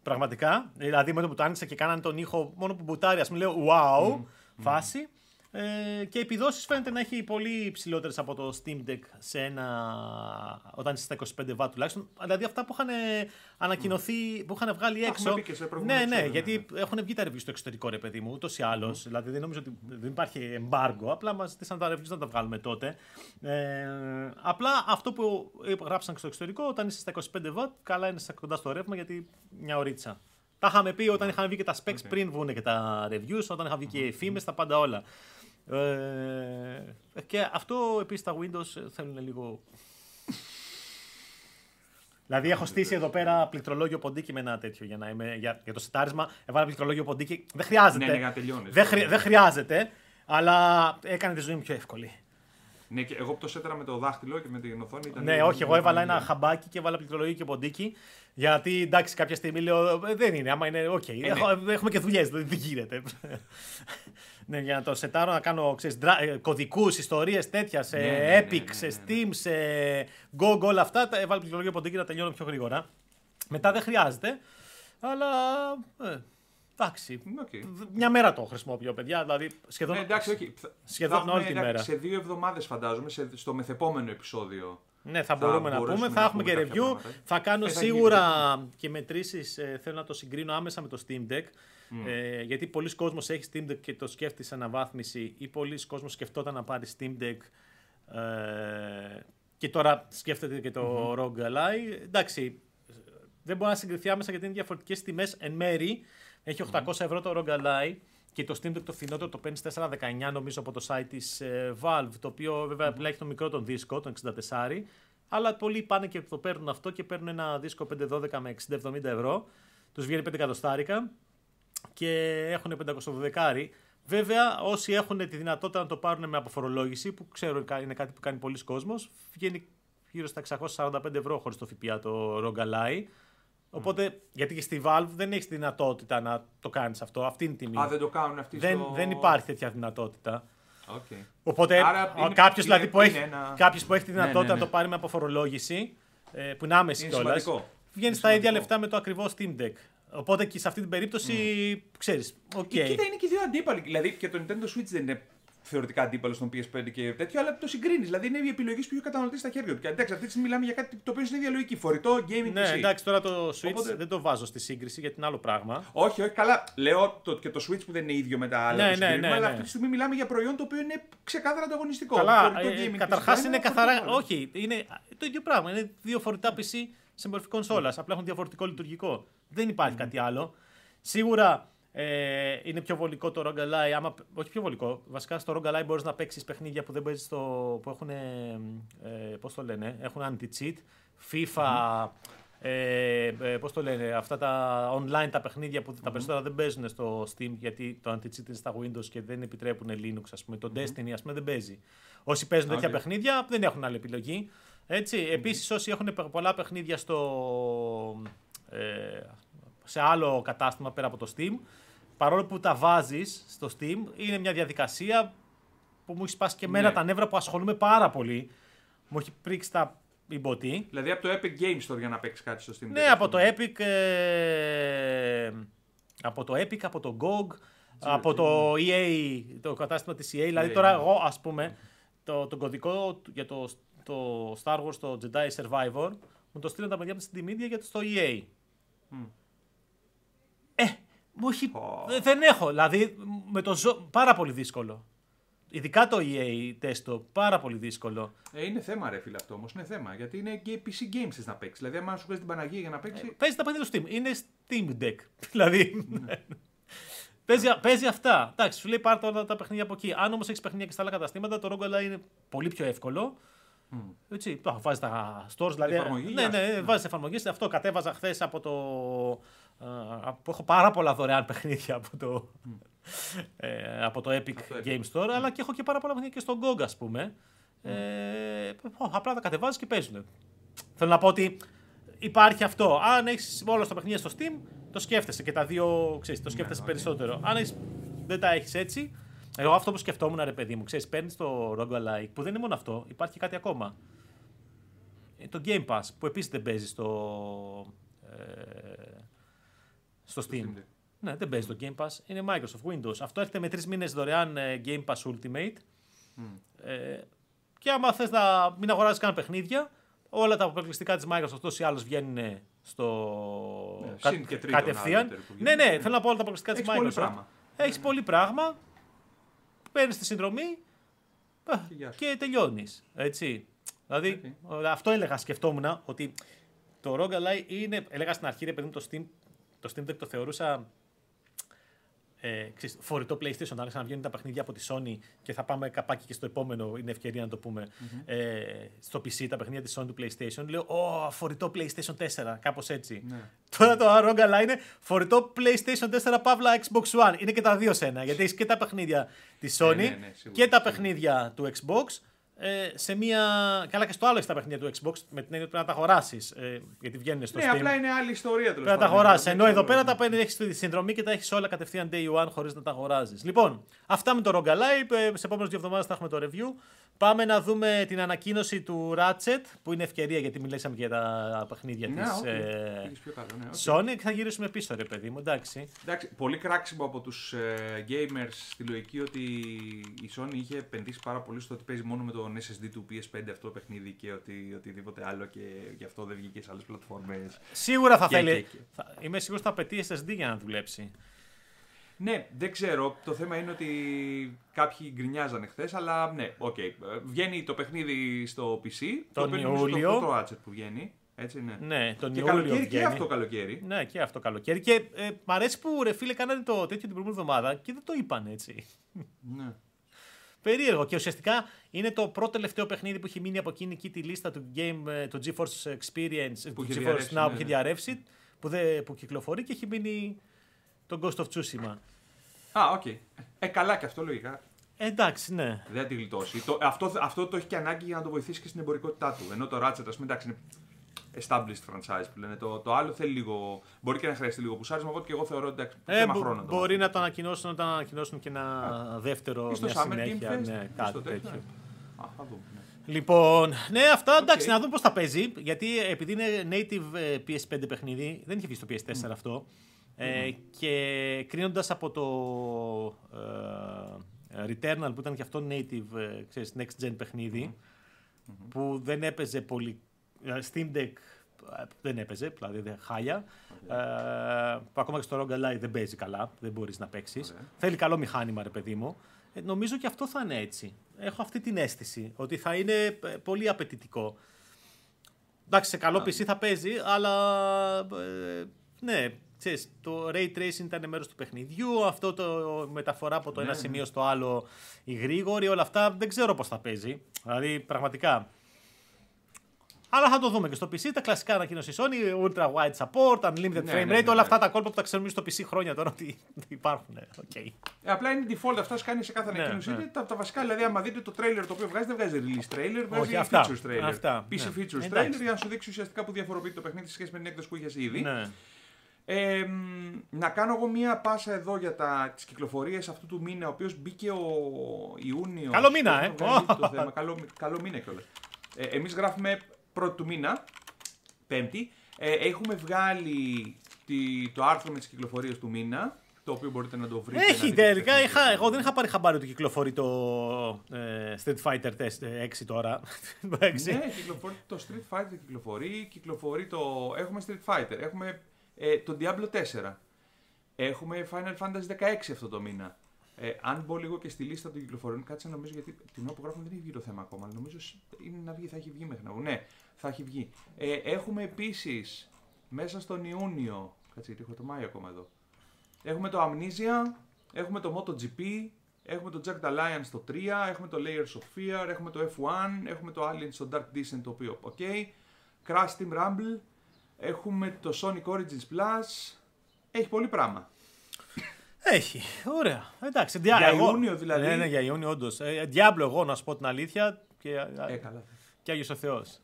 [SPEAKER 1] πραγματικά. Δηλαδή με το που το άνοιξα και κάνανε τον ήχο, μόνο που μπουτάρει, ας πούμε λέω wow, φάση. Ε, και επιδόσεις φαίνεται να έχει πολύ υψηλότερες από το Steam Deck σε ένα, όταν είσαι στα 25W τουλάχιστον. Δηλαδή αυτά που είχαν ανακοινωθεί, που είχαν βγάλει
[SPEAKER 2] Τα
[SPEAKER 1] έξω.
[SPEAKER 2] έχουμε πει και σε προηγούμενο
[SPEAKER 1] ναι, ναι,
[SPEAKER 2] επεισόδιο,
[SPEAKER 1] γιατί έχουν βγει τα reviews στο εξωτερικό ρε παιδί μου, ούτως ή άλλως. Δηλαδή δεν νομίζω ότι δεν υπάρχει embargo, απλά μας ζήτησαν τα reviews να τα βγάλουμε τότε. Ε, απλά αυτό που γράψαν στο εξωτερικό, όταν είσαι στα 25W, καλά είναι στα κοντά στο ρεύμα γιατί μια ωρίτσα. Τα είχαμε πει όταν είχαν βγει και τα specs πριν βγουν και τα reviews, όταν είχαν βγει και οι φήμες, τα πάντα όλα. Ε, και αυτό επίσης τα Windows θέλουν λίγο. δηλαδή έχω στήσει εδώ πέρα πληκτρολόγιο ποντίκι με ένα τέτοιο για, να είμαι, για, για το σετάρισμα. Έβαλα πληκτρολόγιο ποντίκι. Δεν χρειάζεται.
[SPEAKER 2] Ναι, ναι, για να τελειώνεις.
[SPEAKER 1] δεν, χρει- δεν χρειάζεται, αλλά έκανε τη ζωή μου πιο εύκολη.
[SPEAKER 2] Ναι, και εγώ που το σέταρα με το δάχτυλο και με την οθόνη ήταν.
[SPEAKER 1] Ναι, όχι, εγώ έβαλα ένα χαμπάκι και έβαλα πληκτρολογία και ποντίκι. Γιατί εντάξει, κάποια στιγμή λέω «Ε, δεν είναι, άμα είναι, οκ. Έχω- Έχουμε και δουλειές, δεν δεν γίνεται. Ναι, για να το σετάρω, να κάνω ξέρεις, δρα- ε, κωδικούς, ιστορίες τέτοια, σε
[SPEAKER 2] Ναι, ναι, ναι,
[SPEAKER 1] Epic,
[SPEAKER 2] ναι, ναι,
[SPEAKER 1] σε
[SPEAKER 2] ναι.
[SPEAKER 1] Steam, σε GOG, όλα αυτά. Τα έβαλα πληκτρολογία ποντίκι να τελειώνω πιο γρήγορα. Μετά δεν χρειάζεται, αλλά ε, εντάξει.
[SPEAKER 2] Οκ.
[SPEAKER 1] Μια μέρα το χρησιμοποιώ, παιδιά, δηλαδή σχεδόν...
[SPEAKER 2] Ναι, εντάξει, όχι. Θα-
[SPEAKER 1] Σχεδόν
[SPEAKER 2] θα έχουμε,
[SPEAKER 1] όλη τη
[SPEAKER 2] εντάξει,
[SPEAKER 1] μέρα.
[SPEAKER 2] Σε δύο εβδομάδες φαντάζομαι, σε, στο μεθεπόμενο επεισόδιο.
[SPEAKER 1] Ναι, θα,
[SPEAKER 2] Θα
[SPEAKER 1] μπορούμε να πούμε.
[SPEAKER 2] μπορέσουμε
[SPEAKER 1] Θα
[SPEAKER 2] να
[SPEAKER 1] έχουμε και
[SPEAKER 2] πούμε
[SPEAKER 1] review.
[SPEAKER 2] κάποια πράγματα.
[SPEAKER 1] Θα κάνω
[SPEAKER 2] Ε, θα γίνει
[SPEAKER 1] σίγουρα και μετρήσεις. θέλω να το συγκρίνω άμεσα με το Steam Deck.
[SPEAKER 2] Mm.
[SPEAKER 1] Ε, γιατί πολλοί κόσμος έχει Steam Deck και το σκέφτεται σε αναβάθμιση ή πολλοί κόσμος σκεφτόταν να πάρει Steam Deck ε, και τώρα σκέφτεται και το
[SPEAKER 2] Mm-hmm.
[SPEAKER 1] ROG Ally. Εντάξει, δεν μπορεί να συγκριθεί άμεσα γιατί είναι διαφορετικές τιμές εν μέρη. Έχει 800 ευρώ το ROG Ally και το Steam Deck το φθηνότερο το παίρνεις 419 νομίζω από το site της ε, Valve, το οποίο βέβαια απλά έχει το μικρό τον δίσκο, τον 64, αλλά πολλοί πάνε και το παίρνουν αυτό και παίρνουν ένα δίσκο 512 με 60-70 ευρώ, τους βγαίνει 5 εκατοστάρικα και έχουν 512. Βέβαια, όσοι έχουν τη δυνατότητα να το πάρουν με αποφορολόγηση, που ξέρω είναι κάτι που κάνει πολλοί κόσμος, βγαίνει γύρω στα 645 ευρώ χωρίς το ΦΠΑ το ROG Ally. Οπότε, γιατί και στη Valve δεν έχεις τη δυνατότητα να το κάνεις αυτό, αυτή είναι η τιμή.
[SPEAKER 2] Α, δεν το κάνουν αυτοί
[SPEAKER 1] δεν,
[SPEAKER 2] στο...
[SPEAKER 1] δεν υπάρχει τέτοια δυνατότητα.
[SPEAKER 2] Okay.
[SPEAKER 1] Οπότε,
[SPEAKER 2] Άρα είναι-
[SPEAKER 1] κάποιος δηλαδή
[SPEAKER 2] είναι-
[SPEAKER 1] που, έχει,
[SPEAKER 2] είναι ένα-
[SPEAKER 1] κάποιος που έχει τη
[SPEAKER 2] Ναι,
[SPEAKER 1] δυνατότητα
[SPEAKER 2] ναι, ναι.
[SPEAKER 1] να το πάρει με αποφορολόγηση, ε, που είναι άμεση
[SPEAKER 2] Είναι
[SPEAKER 1] κιόλας,
[SPEAKER 2] σημαντικό.
[SPEAKER 1] βγαίνει
[SPEAKER 2] Είναι
[SPEAKER 1] στα ίδια
[SPEAKER 2] σημαντικό.
[SPEAKER 1] λεφτά με το ακριβώς Steam Deck. Οπότε και σε αυτή την περίπτωση, ξέρεις, οκ.
[SPEAKER 2] Ε, Κοίτα, είναι και οι δύο αντίπαλοι. Δηλαδή και το Nintendo Switch δεν είναι θεωρητικά αντίπαλο στον PS5 και τέτοιο, αλλά το συγκρίνεις. Δηλαδή είναι οι επιλογές που έχει ο καταναλωτής στα χέρια του. Και εντάξει, αυτή τη στιγμή μιλάμε για κάτι το οποίο είναι στην ίδια λογική. Φορητό, gaming
[SPEAKER 1] Ναι,
[SPEAKER 2] PC.
[SPEAKER 1] εντάξει, τώρα το Switch
[SPEAKER 2] Οπότε-
[SPEAKER 1] δεν το βάζω στη σύγκριση γιατί είναι άλλο πράγμα.
[SPEAKER 2] Όχι, όχι, καλά. Λέω το, και το Switch που δεν είναι ίδιο με τα άλλα.
[SPEAKER 1] Ναι,
[SPEAKER 2] που
[SPEAKER 1] ναι,
[SPEAKER 2] συγκρίνουμε,
[SPEAKER 1] ναι,
[SPEAKER 2] Αλλά
[SPEAKER 1] ναι.
[SPEAKER 2] αυτή τη στιγμή μιλάμε για προϊόν το οποίο είναι ξεκάθαρα ανταγωνιστικό.
[SPEAKER 1] Καλά,
[SPEAKER 2] Φορητό
[SPEAKER 1] ε,
[SPEAKER 2] gaming
[SPEAKER 1] καταρχάς
[SPEAKER 2] PC,
[SPEAKER 1] είναι
[SPEAKER 2] ένα
[SPEAKER 1] καθαρά.
[SPEAKER 2] φορητό.
[SPEAKER 1] Όχι, είναι το ίδιο πράγμα. Είναι δύο φορητά PC σε μορφή κονσόλας. Απλά έχουν διαφορετικό λειτουργικό. Δεν υπάρχει κάτι άλλο. Σίγουρα ε, είναι πιο βολικό το ROG Ally. Άμα, όχι πιο βολικό. Βασικά στο ROG Ally μπορείς να παίξεις παιχνίδια που δεν παίζεις στο. που έχουν. Ε, πώς το λένε, έχουν anti-cheat. FIFA. Ε, ε, πώς το λένε, αυτά τα online τα παιχνίδια που τα περισσότερα δεν παίζουν στο Steam γιατί το anti-cheat είναι στα Windows και δεν επιτρέπουν Linux, ας πούμε. Το Destiny, ας πούμε, δεν παίζει. Όσοι παίζουν τέτοια
[SPEAKER 2] Οκ.
[SPEAKER 1] παιχνίδια δεν έχουν άλλη επιλογή. Έτσι, επίσης όσοι έχουν πε- πολλά παιχνίδια στο, ε, σε άλλο κατάστημα πέρα από το Steam, παρόλο που τα βάζεις στο Steam, είναι μια διαδικασία που μου έχεις σπάσει και εμένα
[SPEAKER 2] Ναι.
[SPEAKER 1] τα νεύρα που ασχολούμαι πάρα πολύ. Μου έχει πρίξει τα ιμποτή.
[SPEAKER 2] Δηλαδή από το Epic Games Store για να παίξεις κάτι στο Steam.
[SPEAKER 1] Ναι,
[SPEAKER 2] Deck,
[SPEAKER 1] από
[SPEAKER 2] ας
[SPEAKER 1] το
[SPEAKER 2] πούμε.
[SPEAKER 1] Epic, ε, από το Epic, από το GOG, από το EA, το κατάστημα της EA. Δηλαδή
[SPEAKER 2] EA,
[SPEAKER 1] τώρα
[SPEAKER 2] ναι.
[SPEAKER 1] εγώ, ας πούμε, το, τον κωδικό του- για το, το Star Wars, το Jedi Survivor, μου το στείλαν τα παιδιά από την Media για το στο EA. Ε, μου έχει...
[SPEAKER 2] Ω.
[SPEAKER 1] ε, Δεν έχω, δηλαδή με το ζω... πάρα πολύ δύσκολο. Ειδικά το EA τέστο, πάρα πολύ δύσκολο.
[SPEAKER 2] Ε, είναι θέμα, ρε φίλε αυτό όμως. Είναι θέμα. Γιατί είναι και PC games θες να παίξεις. Δηλαδή, αν σου παίζει την Παναγία για να παίξει.
[SPEAKER 1] Παίζει τα παιχνίδια του Steam. Είναι Steam Deck. [LAUGHS] δηλαδή. παίζει, παίζει αυτά. Εντάξει, σου λέει πάρε όλα τα παιχνίδια από εκεί. Αν όμως έχεις παιχνίδια και στα άλλα καταστήματα, το Rogue Ally είναι πολύ πιο εύκολο. Έτσι, το βάζεις τα stores, δηλαδή.
[SPEAKER 2] Εφαρμογή,
[SPEAKER 1] ναι,
[SPEAKER 2] γεια
[SPEAKER 1] ναι,
[SPEAKER 2] σου.
[SPEAKER 1] ναι, βάζεις εφαρμογές. Αυτό κατέβαζα χθες από το. Α, που έχω πάρα πολλά δωρεάν παιχνίδια από το, ε, από το Epic
[SPEAKER 2] Από το Epic.
[SPEAKER 1] Game Store, αλλά και έχω και πάρα πολλά παιχνίδια και στο GOG, ας πούμε. Ε, ω, απλά τα κατεβάζεις και παίζουν. Θέλω να πω ότι υπάρχει αυτό. Αν έχεις όλα τα παιχνίδια στο Steam, το σκέφτεσαι και τα δύο, ξέρεις, το σκέφτεσαι
[SPEAKER 2] οκ.
[SPEAKER 1] περισσότερο. Αν έχεις, δεν τα έχεις έτσι, Εγώ αυτό που σκεφτόμουν, ρε παιδί μου, ξέρεις, παίρνεις το roguelike που δεν είναι μόνο αυτό, υπάρχει και κάτι ακόμα. Ε, Το Game Pass που επίσης δεν παίζεις στο. Ε, στο Steam.
[SPEAKER 2] Steam Deck.
[SPEAKER 1] Ναι, δεν παίζει το Game Pass. Είναι Microsoft Windows. Αυτό έρχεται με τρεις μήνες δωρεάν ε, Game Pass Ultimate. Ε, και άμα θες να μην αγοράζει καν παιχνίδια, όλα τα αποκλειστικά της Microsoft τόσο ή άλλω βγαίνουν στο.
[SPEAKER 2] Ναι,
[SPEAKER 1] κα-
[SPEAKER 2] συν και τρίτον
[SPEAKER 1] κατευθείαν.
[SPEAKER 2] άλλο που
[SPEAKER 1] Ναι,
[SPEAKER 2] γίνεται.
[SPEAKER 1] ναι, θέλω να πω όλα τα αποκλειστικά της
[SPEAKER 2] Έχεις πολύ
[SPEAKER 1] Microsoft.
[SPEAKER 2] πράγμα.
[SPEAKER 1] Έχεις πολύ πράγμα. Παίρνεις τη συνδρομή α,
[SPEAKER 2] Και γεια σου.
[SPEAKER 1] και τελειώνεις. Έτσι. Δηλαδή, αυτό έλεγα, σκεφτόμουν ότι το Roguelike είναι. Έλεγα στην αρχή, ρε παιδί μου, το Steam, το Steam Deck το θεωρούσα ε, ξέρεις, φορητό PlayStation. Άρχισαν να βγαίνουν τα παιχνίδια από τη Sony και θα πάμε καπάκι και στο επόμενο. Είναι ευκαιρία να το πούμε. Ε, στο PC τα παιχνίδια της Sony του PlayStation. Λέω, Ω, φορητό PlayStation 4. Κάπως έτσι.
[SPEAKER 2] Ναι.
[SPEAKER 1] Τώρα το ROG Ally είναι φορητό PlayStation 4 παύλα Xbox One. Είναι και τα δύο σε ένα. Γιατί έχεις και τα παιχνίδια της Sony
[SPEAKER 2] ναι, ναι, σίγουρα,
[SPEAKER 1] και τα
[SPEAKER 2] σίγουρα.
[SPEAKER 1] παιχνίδια του Xbox. Ε, σε μία. Καλά, και στο άλλο έχεις τα παιχνίδια του Xbox με την έννοια ότι πρέπει να τα αγοράσεις. Ε, γιατί βγαίνουν στο
[SPEAKER 2] Ναι,
[SPEAKER 1] Steam.
[SPEAKER 2] απλά είναι άλλη ιστορία τέλος
[SPEAKER 1] Πρέπει να τα αγοράσεις. Ενώ εδώ πέρα τα παίρνεις, έχεις τη συνδρομή και τα έχεις όλα κατευθείαν day one χωρίς να τα αγοράζεις. Λοιπόν, αυτά με το ROG Ally. Ε, Σε επόμενες δύο εβδομάδες θα έχουμε το review. Πάμε να δούμε την ανακοίνωση του Ratchet που είναι ευκαιρία γιατί μιλήσαμε για τα παιχνίδια
[SPEAKER 2] Ναι,
[SPEAKER 1] της
[SPEAKER 2] οκ.
[SPEAKER 1] ε,
[SPEAKER 2] Πήγες πιο καλό, ναι, OK.
[SPEAKER 1] Sony και θα γυρίσουμε πίσω, ρε παιδί μου. Εντάξει.
[SPEAKER 2] Εντάξει, πολύ κράξιμο από τους ε, gamers στη λογική ότι η Sony είχε επενδύσει πάρα πολύ στο ότι παίζει μόνο με τον SSD του PS5 αυτό το παιχνίδι και ότι οτιδήποτε άλλο και γι' αυτό δεν βγήκε σε άλλες πλατφόρμες.
[SPEAKER 1] Σίγουρα θα
[SPEAKER 2] Και-
[SPEAKER 1] θέλει.
[SPEAKER 2] και- και.
[SPEAKER 1] θα- είμαι σίγουρος ότι θα απαιτεί SSD για να δουλέψει.
[SPEAKER 2] Ναι, δεν ξέρω. Το θέμα είναι ότι κάποιοι γκρινιάζανε χθες, αλλά ναι, οκ. Ε, Βγαίνει το παιχνίδι στο PC. το
[SPEAKER 1] Τον
[SPEAKER 2] οποίο είναι νομίζω
[SPEAKER 1] Ιούλιο.
[SPEAKER 2] Το πρώτο Ratchet που βγαίνει. Έτσι, ναι.
[SPEAKER 1] Ναι, τον
[SPEAKER 2] και
[SPEAKER 1] Ιούλιο
[SPEAKER 2] καλοκαίρι και
[SPEAKER 1] βγαίνει.
[SPEAKER 2] αυτό καλοκαίρι.
[SPEAKER 1] Ναι, και αυτό καλοκαίρι. Και ε, μ' αρέσει που ρε φίλε κάνανε το τέτοιο την προηγούμενη εβδομάδα και δεν το είπαν έτσι.
[SPEAKER 2] Ναι.
[SPEAKER 1] Περίεργο. Και ουσιαστικά είναι το πρώτο τελευταίο παιχνίδι που έχει μείνει από εκείνη εκεί τη λίστα του, game, ε, του GeForce Experience, του
[SPEAKER 2] είχε
[SPEAKER 1] GeForce
[SPEAKER 2] διαρρεύσει,
[SPEAKER 1] Now
[SPEAKER 2] ναι,
[SPEAKER 1] που έχει
[SPEAKER 2] ναι.
[SPEAKER 1] διαρρεύσει, που, δε, που κυκλοφορεί και έχει μείνει το Ghost of Tsushima.
[SPEAKER 2] Α, οκ. Ε, καλά και αυτό λογικά.
[SPEAKER 1] Ε, εντάξει, ναι.
[SPEAKER 2] Δεν θα τη γλιτώσει. Το, αυτό, αυτό το έχει και ανάγκη για να το βοηθήσει και στην εμπορικότητά του. Ενώ το Ratchet, ας πούμε, εντάξει, είναι established franchise που λένε. Το, το άλλο θέλει λίγο. Μπορεί και να χρειαστεί λίγο πουσάρισμα. Οπότε και εγώ θεωρώ ότι εντάξει,
[SPEAKER 1] Ε,
[SPEAKER 2] θέμα
[SPEAKER 1] μπο-
[SPEAKER 2] χρόνου. το
[SPEAKER 1] μπορεί
[SPEAKER 2] μάθουμε.
[SPEAKER 1] να το ανακοινώσουν, να το ανακοινώσουν και ένα δεύτερο,
[SPEAKER 2] Ή στο
[SPEAKER 1] μια
[SPEAKER 2] Summer Game
[SPEAKER 1] συνέχεια.
[SPEAKER 2] Fest.
[SPEAKER 1] Ναι,
[SPEAKER 2] ή
[SPEAKER 1] κάτι
[SPEAKER 2] στο
[SPEAKER 1] τέτοιο.
[SPEAKER 2] τέτοιο. Α, θα δούμε. ναι.
[SPEAKER 1] Λοιπόν, ναι, αυτά εντάξει,
[SPEAKER 2] Οκ.
[SPEAKER 1] να δούμε πώς θα παίζει. Γιατί επειδή είναι native ε, PS5 παιχνίδι, δεν είχε βγει στο PS4 αυτό. Ε, και κρίνοντας από το ε, Returnal που ήταν και αυτό native, ε, ξέρεις, next gen παιχνίδι που δεν έπαιζε πολύ. ε, Steam Deck ε, δεν έπαιζε, δηλαδή δεν χάλια. Ε, που ακόμα και στο Roguelike δεν παίζει καλά, δεν μπορείς να παίξεις.
[SPEAKER 2] Ωραία.
[SPEAKER 1] Θέλει καλό μηχάνημα, ρε παιδί μου. Ε, νομίζω και αυτό θα είναι έτσι. Έχω αυτή την αίσθηση ότι θα είναι ε, πολύ απαιτητικό. Εντάξει, σε καλό PC θα παίζει, αλλά ε, ναι, ξέρεις, το Ray Tracing ήταν μέρος του παιχνιδιού, αυτό το μεταφορά από το
[SPEAKER 2] Ναι,
[SPEAKER 1] ένα
[SPEAKER 2] ναι.
[SPEAKER 1] σημείο στο άλλο η γρήγορη, όλα αυτά δεν ξέρω πώς θα παίζει. Δηλαδή, πραγματικά. Αλλά θα το δούμε και στο PC. Τα κλασικά ανακοίνωση Sony, Ultra Wide Support, Unlimited
[SPEAKER 2] Ναι,
[SPEAKER 1] Frame Rate,
[SPEAKER 2] ναι, ναι,
[SPEAKER 1] όλα
[SPEAKER 2] ναι.
[SPEAKER 1] αυτά τα κόλπα που τα ξέρουμε στο PC χρόνια τώρα ότι [LAUGHS] υπάρχουν. Okay.
[SPEAKER 2] Ε, απλά είναι default αυτά σου κάνει σε κάθε
[SPEAKER 1] Ναι,
[SPEAKER 2] ανακοίνωση.
[SPEAKER 1] ναι.
[SPEAKER 2] Είναι τα, τα βασικά, δηλαδή, άμα δείτε το trailer το οποίο βγάζει, δεν βγάζει release trailer, βγάζει
[SPEAKER 1] Όχι, αυτά.
[SPEAKER 2] features trailer.
[SPEAKER 1] Αυτά,
[SPEAKER 2] PC
[SPEAKER 1] ναι.
[SPEAKER 2] features
[SPEAKER 1] Εντάξει.
[SPEAKER 2] trailer για να σου δείξει ουσιαστικά που διαφοροποιεί το παιχνίδι σε σχέση με την έκδοση που είχε ήδη.
[SPEAKER 1] Ναι.
[SPEAKER 2] Ε, μ, να κάνω εγώ μία πάσα εδώ για τα, τις κυκλοφορίες αυτού του μήνα, ο οποίος μπήκε ο Ιούνιος.
[SPEAKER 1] Καλό μήνα, ε.
[SPEAKER 2] Το θέμα. Καλό, καλό μήνα κιόλας. Ε, εμείς γράφουμε πρώτη του μήνα, πέμπτη. Ε, έχουμε βγάλει τη, το άρθρο με τις κυκλοφορίες του μήνα, το οποίο μπορείτε να το βρείτε. να
[SPEAKER 1] Έχει
[SPEAKER 2] δείτε
[SPEAKER 1] τελικά.
[SPEAKER 2] τις
[SPEAKER 1] Είχα, εγώ δεν είχα πάρει χαμπάρι ότι κυκλοφορεί το ε, Street Fighter 6 τώρα. [LAUGHS] Το 6.
[SPEAKER 2] Ναι, κυκλοφορεί το Street Fighter κυκλοφορεί, κυκλοφορεί το... Έχουμε Street Fighter, έχουμε ε, το Diablo 4, έχουμε Final Fantasy 16 αυτό το μήνα. Ε, αν μπω λίγο και στη λίστα των κυκλοφοριών, κάτσε νομίζω γιατί την ώρα που γράφουμε δεν έχει βγει το θέμα ακόμα, αλλά νομίζω σ- είναι να βγει, θα έχει βγει μέχρι να βγει. Ναι, θα έχει βγει. Ε, έχουμε επίσης μέσα στον Ιούνιο, κάτσε γιατί έχω το Μάιο ακόμα εδώ, έχουμε το Amnesia, έχουμε το MotoGP, έχουμε το Jagged Alliance το 3, έχουμε το Layers of Fear, έχουμε το F1, έχουμε το Alien στο Dark Descent το οποίο, ok, Crash Team Rumble, έχουμε το Sonic Origins Plus, έχει πολύ πράγμα.
[SPEAKER 1] Έχει. Ωραία. Εντάξει.
[SPEAKER 2] Για
[SPEAKER 1] εγώ-
[SPEAKER 2] Ιούνιο δηλαδή.
[SPEAKER 1] Ναι, ναι, για Ιούνιο, όντως. Ε, Diablo, εγώ να σου πω την αλήθεια. Και,
[SPEAKER 2] Ε, καλά.
[SPEAKER 1] και Άγιος ο Θεός.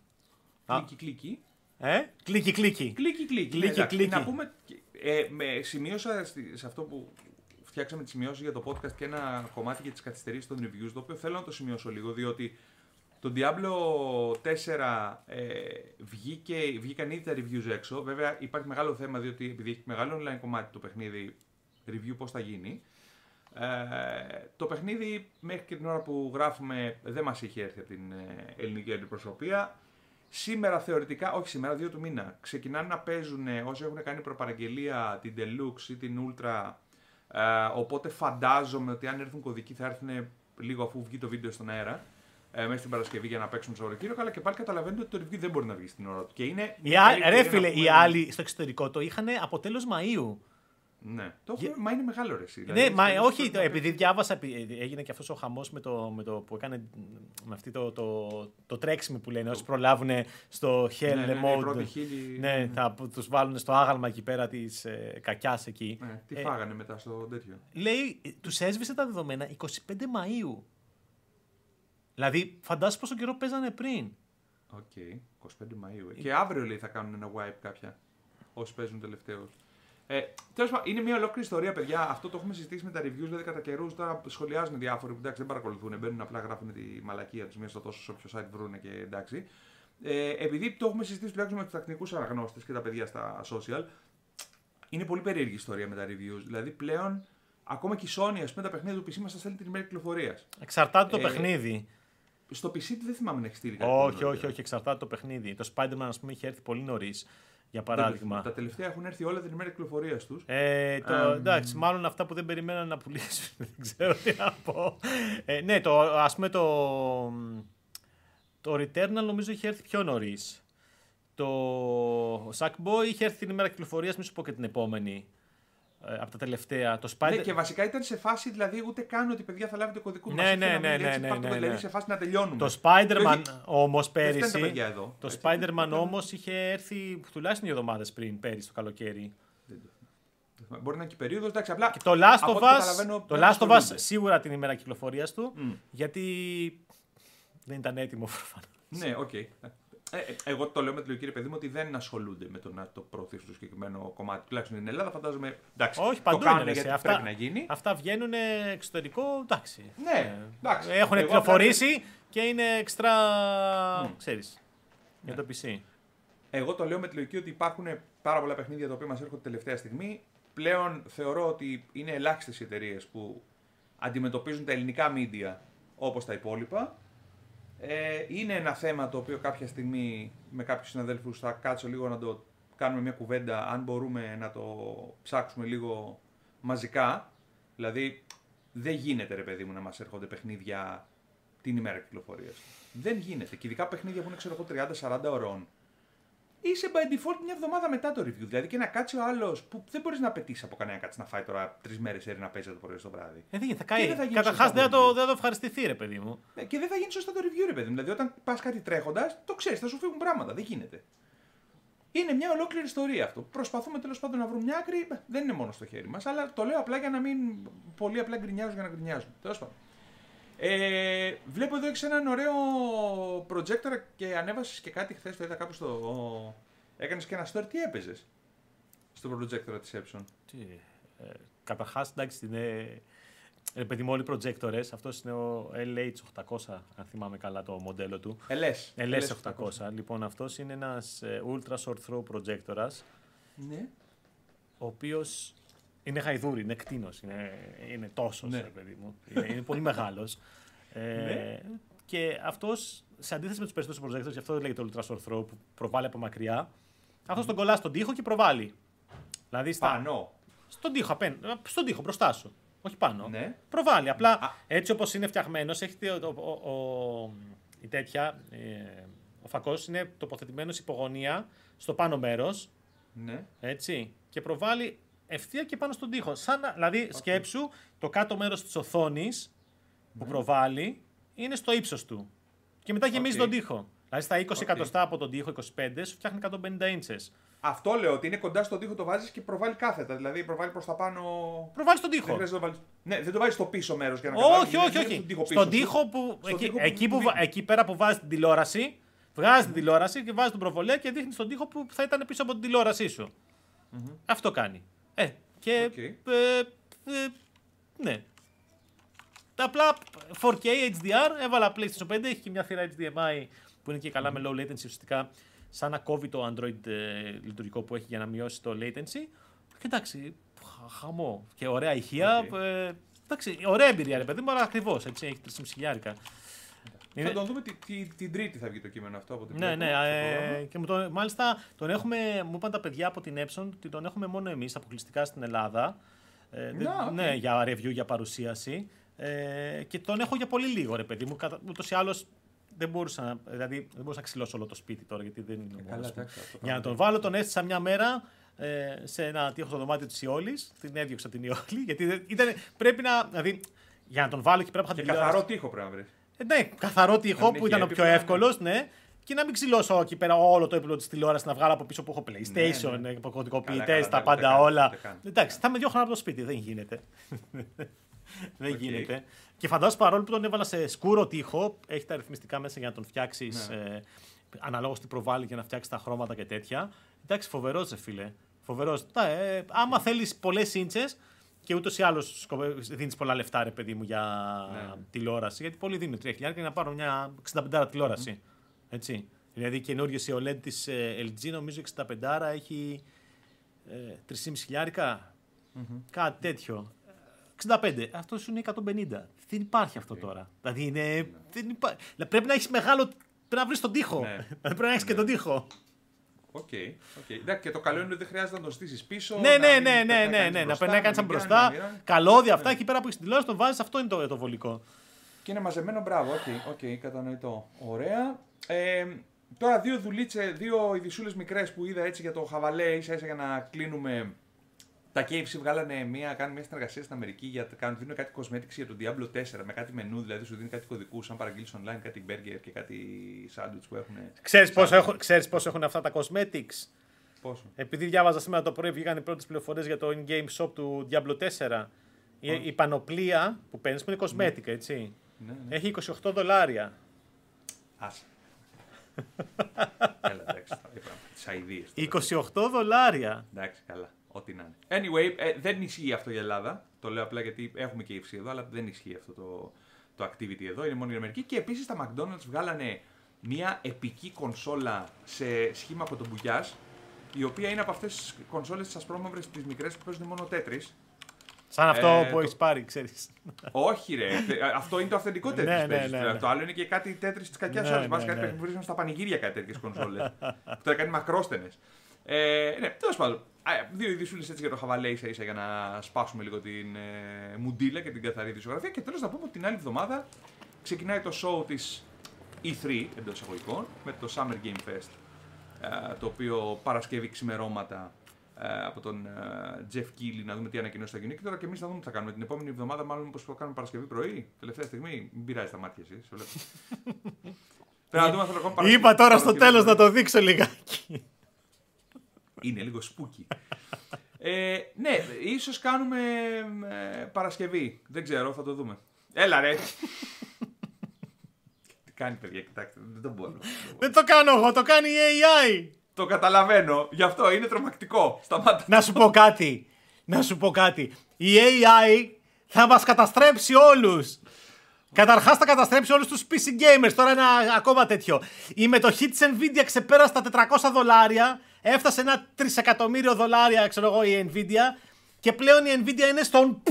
[SPEAKER 1] Α.
[SPEAKER 2] Κλίκι, κλίκι.
[SPEAKER 1] Ε, κλίκι, κλίκι.
[SPEAKER 2] Κλίκι, κλίκι.
[SPEAKER 1] Κλίκι,
[SPEAKER 2] εντάξει.
[SPEAKER 1] κλίκι.
[SPEAKER 2] Να πούμε, ε, με, σημείωσα στη- σε αυτό που φτιάξαμε τις σημειώσεις για το podcast και ένα κομμάτι για τις καθυστερήσεις των reviews, το οποίο θέλω να το σημειώσω λίγο, διότι το Diablo 4 ε, βγήκε, βγήκαν ήδη τα reviews έξω. Βέβαια υπάρχει μεγάλο θέμα διότι επειδή έχει μεγάλο online κομμάτι το παιχνίδι, review πώς θα γίνει. Ε, το παιχνίδι μέχρι και την ώρα που γράφουμε δεν μας έχει έρθει από την ε, ελληνική αντιπροσωπεία. Σήμερα θεωρητικά, όχι σήμερα, 2 του μήνα, ξεκινάνε να παίζουν όσοι έχουν κάνει προπαραγγελία την Deluxe ή την Ultra. Ε, οπότε φαντάζομαι ότι αν έρθουν κωδικοί θα έρθουν λίγο αφού βγει το βίντεο στον αέρα ε, μέσα στην Παρασκευή για να παίξουμε Σαββατοκύριακο, αλλά και πάλι καταλαβαίνετε ότι το review δεν μπορεί να βγει στην ώρα του. Και είναι
[SPEAKER 1] οι άλλοι, ρε φίλε, οι άλλοι στο εξωτερικό το είχαν από τέλο Μαΐου.
[SPEAKER 2] Ναι, το yeah. μα είναι μεγάλο ρε.
[SPEAKER 1] Δηλαδή, ναι, μα όχι, το, επειδή διάβασα, έγινε και αυτός ο χαμός με το, με το που έκανε με αυτή το, το, το τρέξιμο που λένε. Όσοι προλάβουν στο Hell ναι, ναι, ναι, mode. Ναι,
[SPEAKER 2] χίλι...
[SPEAKER 1] ναι, θα τους βάλουν στο άγαλμα εκεί πέρα της ε, κακιάς εκεί.
[SPEAKER 2] Ναι, τι ε, φάγανε μετά στο τέτοιο;
[SPEAKER 1] Λέει, τους έσβησε τα δεδομένα 25 Μαΐου. Δηλαδή, φαντάσου πόσο καιρό παίζανε πριν.
[SPEAKER 2] OK, okay, 25 Μαΐου. Και αύριο λέει θα κάνουν ένα wipe κάποια. Όσοι παίζουν τελευταίο. Ε, Τέλος πάντων, είναι μια ολόκληρη ιστορία, παιδιά. Αυτό το έχουμε συζητήσει με τα reviews. Δηλαδή, κατά καιρούς τώρα σχολιάζουν διάφοροι που εντάξει δεν παρακολουθούν. Μπαίνουν απλά γράφουν τη μαλακία τους μέσα στο τόσο σε όποιο site βρούνε και εντάξει. Ε, επειδή το έχουμε συζητήσει τουλάχιστον με τους τακτικούς αναγνώστες και τα παιδιά στα social, είναι πολύ περίεργη ιστορία με τα reviews. Δηλαδή πλέον ακόμα και η Sony, ας πούμε, τα παιχνίδια του PC μας θα στέλνει την ημέρα κυκλοφορίας.
[SPEAKER 1] Εξαρτάται το ε, παιχνίδι.
[SPEAKER 2] Στο PC δεν θυμάμαι να έχει στείλει
[SPEAKER 1] κάτι. Όχι, όχι, όχι, εξαρτάται το παιχνίδι. Το Spider-Man, ας πούμε, είχε έρθει πολύ νωρίς. Για παράδειγμα.
[SPEAKER 2] Τα τελευταία έχουν έρθει όλα την ημέρα κυκλοφορίας τους.
[SPEAKER 1] Ε, το, um... Εντάξει, μάλλον αυτά που δεν περιμέναν να πουλήσουν. [LAUGHS] δεν ξέρω τι να πω. Ε, ναι, το, ας πούμε το, το Returnal νομίζω είχε έρθει πιο νωρίς. Το Sackboy είχε έρθει την ημέρα κυκλοφορίας, μην σου πω και την επόμενη. Ε, από τα τελευταία. Το Spider...
[SPEAKER 2] Ναι, και βασικά ήταν σε φάση δηλαδή ούτε καν ότι παιδιά θα λάβετε κωδικό
[SPEAKER 1] ναι, ναι, ναι, ναι, ναι, ναι, ναι,
[SPEAKER 2] Δηλαδή σε φάση να τελειώνουμε.
[SPEAKER 1] Το Spider-Man όμως πέρυσι. Το Spider-Man όμως είχε έρθει τουλάχιστον δύο εβδομάδες πριν πέρυσι το καλοκαίρι.
[SPEAKER 2] Μπορεί να είναι και περίοδος. Εντάξει, απλά.
[SPEAKER 1] Και το Last of Us, το Last of Us σίγουρα την ημέρα κυκλοφορίας του. Mm. Γιατί δεν ήταν έτοιμο προφανώς.
[SPEAKER 2] Ναι, OK. Okay. Ε, ε, εγώ το λέω με τη λογική, ρε παιδί μου, ότι δεν ασχολούνται με το να το προωθήσουν στο συγκεκριμένο κομμάτι. Τουλάχιστον στην Ελλάδα, φαντάζομαι. Εντάξει,
[SPEAKER 1] Όχι, παντού
[SPEAKER 2] το κάνουν
[SPEAKER 1] είναι,
[SPEAKER 2] γιατί
[SPEAKER 1] αυτά,
[SPEAKER 2] πρέπει να γίνει.
[SPEAKER 1] Αυτά βγαίνουν εξωτερικό, εντάξει.
[SPEAKER 2] Ναι, εντάξει.
[SPEAKER 1] Έχουν κυκλοφορήσει και είναι εξτρά. Mm. ξέρεις. Για το PC.
[SPEAKER 2] Εγώ το λέω με τη λογική ότι υπάρχουν πάρα πολλά παιχνίδια τα οποία μας έρχονται τελευταία στιγμή. Πλέον θεωρώ ότι είναι ελάχιστες οι εταιρείες που αντιμετωπίζουν τα ελληνικά media όπως τα υπόλοιπα ε, είναι ένα θέμα το οποίο κάποια στιγμή με κάποιους συναδέλφους θα κάτσω λίγο να το κάνουμε μια κουβέντα αν μπορούμε να το ψάξουμε λίγο μαζικά. Δηλαδή δεν γίνεται ρε παιδί μου να μας έρχονται παιχνίδια την ημέρα κυκλοφορίας. Δεν γίνεται. Και ειδικά παιχνίδια που είναι ξέρω 30-40 ωρών είσαι by default μια εβδομάδα μετά το review. Δηλαδή και να κάτσει ο άλλος που δεν μπορείς να απαιτήσει από κανένα κάτσει να φάει τώρα τρεις μέρες έρη να παίζει το πρωί στο βράδυ.
[SPEAKER 1] Ε, δεν θα κάνει. Καταρχάς δεν, θα το, δεν θα το ευχαριστηθεί, ρε παιδί μου.
[SPEAKER 2] Ε, και δεν θα γίνει σωστά το review, ρε παιδί μου. Δηλαδή όταν πας κάτι τρέχοντας, το ξέρεις, θα σου φύγουν πράγματα. Δεν γίνεται. Είναι μια ολόκληρη ιστορία αυτό. Προσπαθούμε τέλος πάντων να βρούμε μια άκρη. Δεν είναι μόνο στο χέρι μας, αλλά το λέω απλά για να μην πολύ απλά γκρινιάζουν για να γκρινιάζουν. Τέλος πάντων. Ε, βλέπω εδώ έχεις έναν ωραίο projector και ανέβασες και κάτι χθες. Το είδα κάπου στο. Έκανες και ένα story. Τι έπαιζες στο projector της Epson;
[SPEAKER 1] Τι. Ε, Καταρχάς, εντάξει, είναι. Ε, παιδί μου, όλοι οι projectors, αυτός είναι ο LH800, αν θυμάμαι καλά το μοντέλο του.
[SPEAKER 2] LS.
[SPEAKER 1] LS800. Λοιπόν, αυτός είναι ένας ε, ultra short throw projector.
[SPEAKER 2] Ναι.
[SPEAKER 1] Ο οποίος είναι γαϊδούρι, είναι κτίνος. Είναι, είναι τόσος, ναι. παιδί μου. Είναι, είναι πολύ μεγάλος. [LAUGHS] Ε, ναι. Και αυτός, σε αντίθεση με τους περισσότερους projectors, γι' αυτό λέγεται Ultra Short Throw, που προβάλλει από μακριά, αυτός τον κολλά στον τοίχο και προβάλλει. Δηλαδή στα...
[SPEAKER 2] Πάνω.
[SPEAKER 1] Στον τοίχο, απέν, στον τοίχο, μπροστά σου. Όχι πάνω.
[SPEAKER 2] Ναι.
[SPEAKER 1] Προβάλλει. Απλά Α. έτσι όπως είναι φτιαγμένος, έχει ο, ο, ο, η τέτοια. Ε, ο φακός είναι τοποθετημένος υπογωνία στο πάνω μέρος.
[SPEAKER 2] Ναι.
[SPEAKER 1] Έτσι. Και προβάλλει ευθεία και πάνω στον τοίχο. Σαν, δηλαδή, okay. σκέψου το κάτω μέρος της οθόνης που ναι. προβάλλει είναι στο ύψος του. Και μετά γεμίζει okay. τον τοίχο. Δηλαδή στα 20 okay. εκατοστά από τον τοίχο, 25, σου φτιάχνει 150 ίντσες.
[SPEAKER 2] Αυτό λέω ότι είναι κοντά στον τοίχο το βάζεις και προβάλλει κάθετα. Δηλαδή προβάλλει προς τα πάνω.
[SPEAKER 1] Προβάλλει στον τοίχο.
[SPEAKER 2] Δεν το βάλεις... Ναι, δεν το βάζεις στο πίσω μέρος για να
[SPEAKER 1] Όχι, όχι, όχι. Στον τοίχο που. Στον εκεί, τοίχο που... Εκεί, που... εκεί πέρα που βάζεις την τηλεόραση, βγάζεις την τηλεόραση και βάζεις τον προβολέα και δείχνεις στον τοίχο που θα ήταν πίσω από την τηλεόρασή σου. Mm-hmm. Αυτό κάνει. Ε, και. Okay. Ε, ε, Ναι. Τα απλά 4K HDR, έβαλα PlayStation 5, έχει και μια θύρα HDMI που είναι και καλά με low latency ουσιαστικά σαν να κόβει το Android ε, λειτουργικό που έχει για να μειώσει το latency. Και εντάξει, χα- χαμό και ωραία ηχεία.
[SPEAKER 2] Οκ.
[SPEAKER 1] Ε, εντάξει, ωραία εμπειρία ρε παιδί μου, αλλά ακριβώς έτσι, έχει 3,5 χιλιάρικα.
[SPEAKER 2] Θα τον δούμε τη, τη- την Τρίτη θα βγει το κείμενο αυτό από την
[SPEAKER 1] Ναι,
[SPEAKER 2] βλέπω,
[SPEAKER 1] ναι.
[SPEAKER 2] στο
[SPEAKER 1] Ε,
[SPEAKER 2] πρόγραμμα.
[SPEAKER 1] και μου το, μάλιστα τον έχουμε, μου είπαν τα παιδιά από την Epson ότι τον έχουμε μόνο εμείς αποκλειστικά στην Ελλάδα. Ε, δεν-
[SPEAKER 2] Να, οκ.
[SPEAKER 1] Ναι, για review, για παρουσίαση. Ε, και τον έχω για πολύ λίγο, ρε παιδί μου. Ούτως ή άλλως δεν μπορούσα, να, δηλαδή, δεν μπορούσα να ξυλώσω όλο το σπίτι τώρα γιατί δεν είναι.
[SPEAKER 2] Ε,
[SPEAKER 1] μόνος
[SPEAKER 2] Καλά,
[SPEAKER 1] μου.
[SPEAKER 2] εντάξει. αυτό
[SPEAKER 1] Για να
[SPEAKER 2] πράγμα.
[SPEAKER 1] τον βάλω, τον έστησα μια μέρα ε, σε ένα τοίχο στο δωμάτιο της Ιόλης. Την έδιωξα την Ιόλη. Γιατί δεν- ήταν, πρέπει να. Δηλαδή, για να τον βάλω εκεί πέρα που θα
[SPEAKER 2] Και
[SPEAKER 1] την
[SPEAKER 2] καθαρό τοίχο πρέπει να βρεις.
[SPEAKER 1] Ε, ναι, καθαρό τοίχο
[SPEAKER 2] μην
[SPEAKER 1] που
[SPEAKER 2] έχει
[SPEAKER 1] ήταν ο πιο
[SPEAKER 2] έπιπλα,
[SPEAKER 1] εύκολος, ναι. Και να μην ξυλώσω εκεί πέρα όλο το έπιπλο της τηλεόρασης να βγάλω από πίσω που έχω PlayStation,
[SPEAKER 2] Ναι, ναι.
[SPEAKER 1] ναι,
[SPEAKER 2] Καλά,
[SPEAKER 1] κωδικοποιητές,
[SPEAKER 2] καλά,
[SPEAKER 1] τα
[SPEAKER 2] ούτε
[SPEAKER 1] πάντα
[SPEAKER 2] καν,
[SPEAKER 1] όλα.
[SPEAKER 2] ούτε καν.
[SPEAKER 1] Εντάξει, θα με διώχναν από το σπίτι, δεν γίνεται. [LAUGHS] δεν
[SPEAKER 2] Οκ.
[SPEAKER 1] γίνεται. Και φαντάζομαι παρόλο που τον έβαλα σε σκούρο τοίχο, έχει τα ρυθμιστικά μέσα για να τον φτιάξεις
[SPEAKER 2] Ναι.
[SPEAKER 1] ε, αναλόγως τι προβάλλει για να φτιάξει τα χρώματα και τέτοια. Εντάξει, φοβερός, ρε φίλε. Φοβερός. Ε, άμα θέλεις πολλές ίντσε και ούτως ή άλλως δίνεις πολλά λεφτά, ρε παιδί μου, για
[SPEAKER 2] Ναι.
[SPEAKER 1] τηλεόραση. Γιατί πολλοί δίνουν 3.000 για να πάρουν μια 65 τηλεόραση. Έτσι. Δηλαδή η καινούργια η OLED της LG, νομίζω 65 έχει ε, 3.500 χιλιάρικα. Κάτι τέτοιο. 65. Αυτό σου είναι 150. Δεν υπάρχει αυτό τώρα. Δηλαδή είναι. Δεν υπά... Δηλαδή, πρέπει να έχεις μεγάλο. Πρέπει να βρεις τον τοίχο.
[SPEAKER 2] Ναι.
[SPEAKER 1] Δηλαδή, [LAUGHS] πρέπει να έχεις και
[SPEAKER 2] Ναι.
[SPEAKER 1] τον τοίχο.
[SPEAKER 2] OK. OK. Εντάξει, και το καλό είναι ότι δεν χρειάζεται να το στήσεις πίσω.
[SPEAKER 1] Ναι,
[SPEAKER 2] να
[SPEAKER 1] ναι,
[SPEAKER 2] μην
[SPEAKER 1] ναι,
[SPEAKER 2] περνάει
[SPEAKER 1] ναι, ναι,
[SPEAKER 2] κανείς
[SPEAKER 1] ναι. Να
[SPEAKER 2] μπροστά,
[SPEAKER 1] περνάει κανείς
[SPEAKER 2] να
[SPEAKER 1] από
[SPEAKER 2] μην
[SPEAKER 1] μπροστά.
[SPEAKER 2] κάνει, να μην-
[SPEAKER 1] Καλώδια αυτά
[SPEAKER 2] Ναι.
[SPEAKER 1] εκεί πέρα που έχεις την τηλεόραση, τον βάζεις. Αυτό είναι το, το βολικό.
[SPEAKER 2] Και είναι μαζεμένο, μπράβο. OK, OK, κατανοητό. Ωραία. Ε, τώρα δύο δουλίτσες, δύο ειδησούλες μικρές που είδα έτσι για το χαβαλέ, ίσα ίσα για να κλείνουμε. Τα KFC βγάλανε μια, κάνουν μια συνεργασία στην Αμερική για να κάνουν, δίνουν κάτι cosmetics για το Diablo 4 με κάτι μενού, δηλαδή σου δίνει κάτι κωδικούς, αν παραγγείλεις online, κάτι burger και κάτι sandwich που έχουν.
[SPEAKER 1] Ξέρεις πόσο, έχουν, ξέρεις πόσο έχουν αυτά τα cosmetics;
[SPEAKER 2] Πόσο;
[SPEAKER 1] Επειδή διάβαζα σήμερα το πρωί, βγήκαν οι πρώτες πληροφορίες για το in-game shop του Diablo 4. Η, η πανοπλία που παίρνεις, που είναι κοσμέτικα, έτσι.
[SPEAKER 2] Ναι, ναι.
[SPEAKER 1] Έχει 28 δολάρια.
[SPEAKER 2] Άσε. [LAUGHS] Έλα, εντάξει, τα είπα. Τις αειδίε.
[SPEAKER 1] 28 δολάρια.
[SPEAKER 2] Εντάξει, καλά. Ό,τι να είναι. Anyway, ε, δεν ισχύει αυτό για Ελλάδα. Το λέω απλά γιατί έχουμε και KFC εδώ, αλλά δεν ισχύει αυτό το, το activity εδώ. Είναι μόνο η Αμερική. Και επίσης τα McDonald's βγάλανε μια επική κονσόλα σε σχήμα κοτομπουκιά, η οποία είναι από αυτές τις κονσόλες τις ασπρόμαυρες, τις μικρές που παίζουν μόνο τέτρι.
[SPEAKER 1] Σαν αυτό
[SPEAKER 2] Ε,
[SPEAKER 1] που
[SPEAKER 2] το-
[SPEAKER 1] έχεις πάρει, ξέρεις.
[SPEAKER 2] Όχι, ρε. Τε- αυτό είναι το αυθεντικό τέτρι.
[SPEAKER 1] Ναι, ναι, ναι, ναι.
[SPEAKER 2] Το άλλο είναι και κάτι τέτρι της κακιάς
[SPEAKER 1] Ναι,
[SPEAKER 2] ώρα.
[SPEAKER 1] ναι,
[SPEAKER 2] Μας
[SPEAKER 1] ναι.
[SPEAKER 2] κάτι που βρίσκονται στα πανηγύρια κάτι τέτοιες κονσόλες. [LAUGHS] που τώρα κάνει μακρόστενες. Ε, ναι, τέλος πάντων. Α, Δύο ειδισούλε έτσι για το χαβαλέ ίσα ίσα για να σπάσουμε λίγο την ε, μουντίλα και την καθαρή δισογραφία. Και τέλος να πούμε ότι την άλλη εβδομάδα ξεκινάει το show της E3 εντός εισαγωγικών με το Summer Game Fest. ε, το οποίο Παρασκευή ξημερώματα ε, από τον ε, Jeff Keighley να δούμε τι ανακοινώσει θα γίνουν. Και τώρα και εμείς θα δούμε τι θα κάνουμε. Την επόμενη εβδομάδα, μάλλον πώ θα κάνουμε Παρασκευή πρωί, τελευταία στιγμή. Μην πειράζει τα μάτια εσύ. σε βλέπω. [LAUGHS] Πρέπει να δούμε αν θα το κάνουμε Παρασκευή-
[SPEAKER 1] Είπα τώρα στο
[SPEAKER 2] Παρασκευή
[SPEAKER 1] τέλος να
[SPEAKER 2] πρωί.
[SPEAKER 1] το δείξω λιγάκι.
[SPEAKER 2] Είναι λίγο spooky. [LAUGHS] ε, ναι, ίσως κάνουμε ε, Παρασκευή. Δεν ξέρω, θα το δούμε. Έλα ρε. [LAUGHS] Τι κάνει παιδιά, κοιτάξτε, δεν το μπορώ.
[SPEAKER 1] Δεν το κάνω εγώ, το κάνει η AI.
[SPEAKER 2] το καταλαβαίνω, γι' αυτό είναι τρομακτικό. Σταμάτα.
[SPEAKER 1] Να σου πω κάτι. Να σου πω κάτι. Η AI θα μας καταστρέψει όλους. Καταρχάς θα καταστρέψει όλους τους PC gamers. Τώρα ένα ακόμα τέτοιο. Η μετοχή της Nvidia ξεπέρασε τα 400 δολάρια. Έφτασε ένα τρισεκατομμύριο δολάρια, ξέρω εγώ, η Nvidia. Και πλέον η Nvidia είναι στον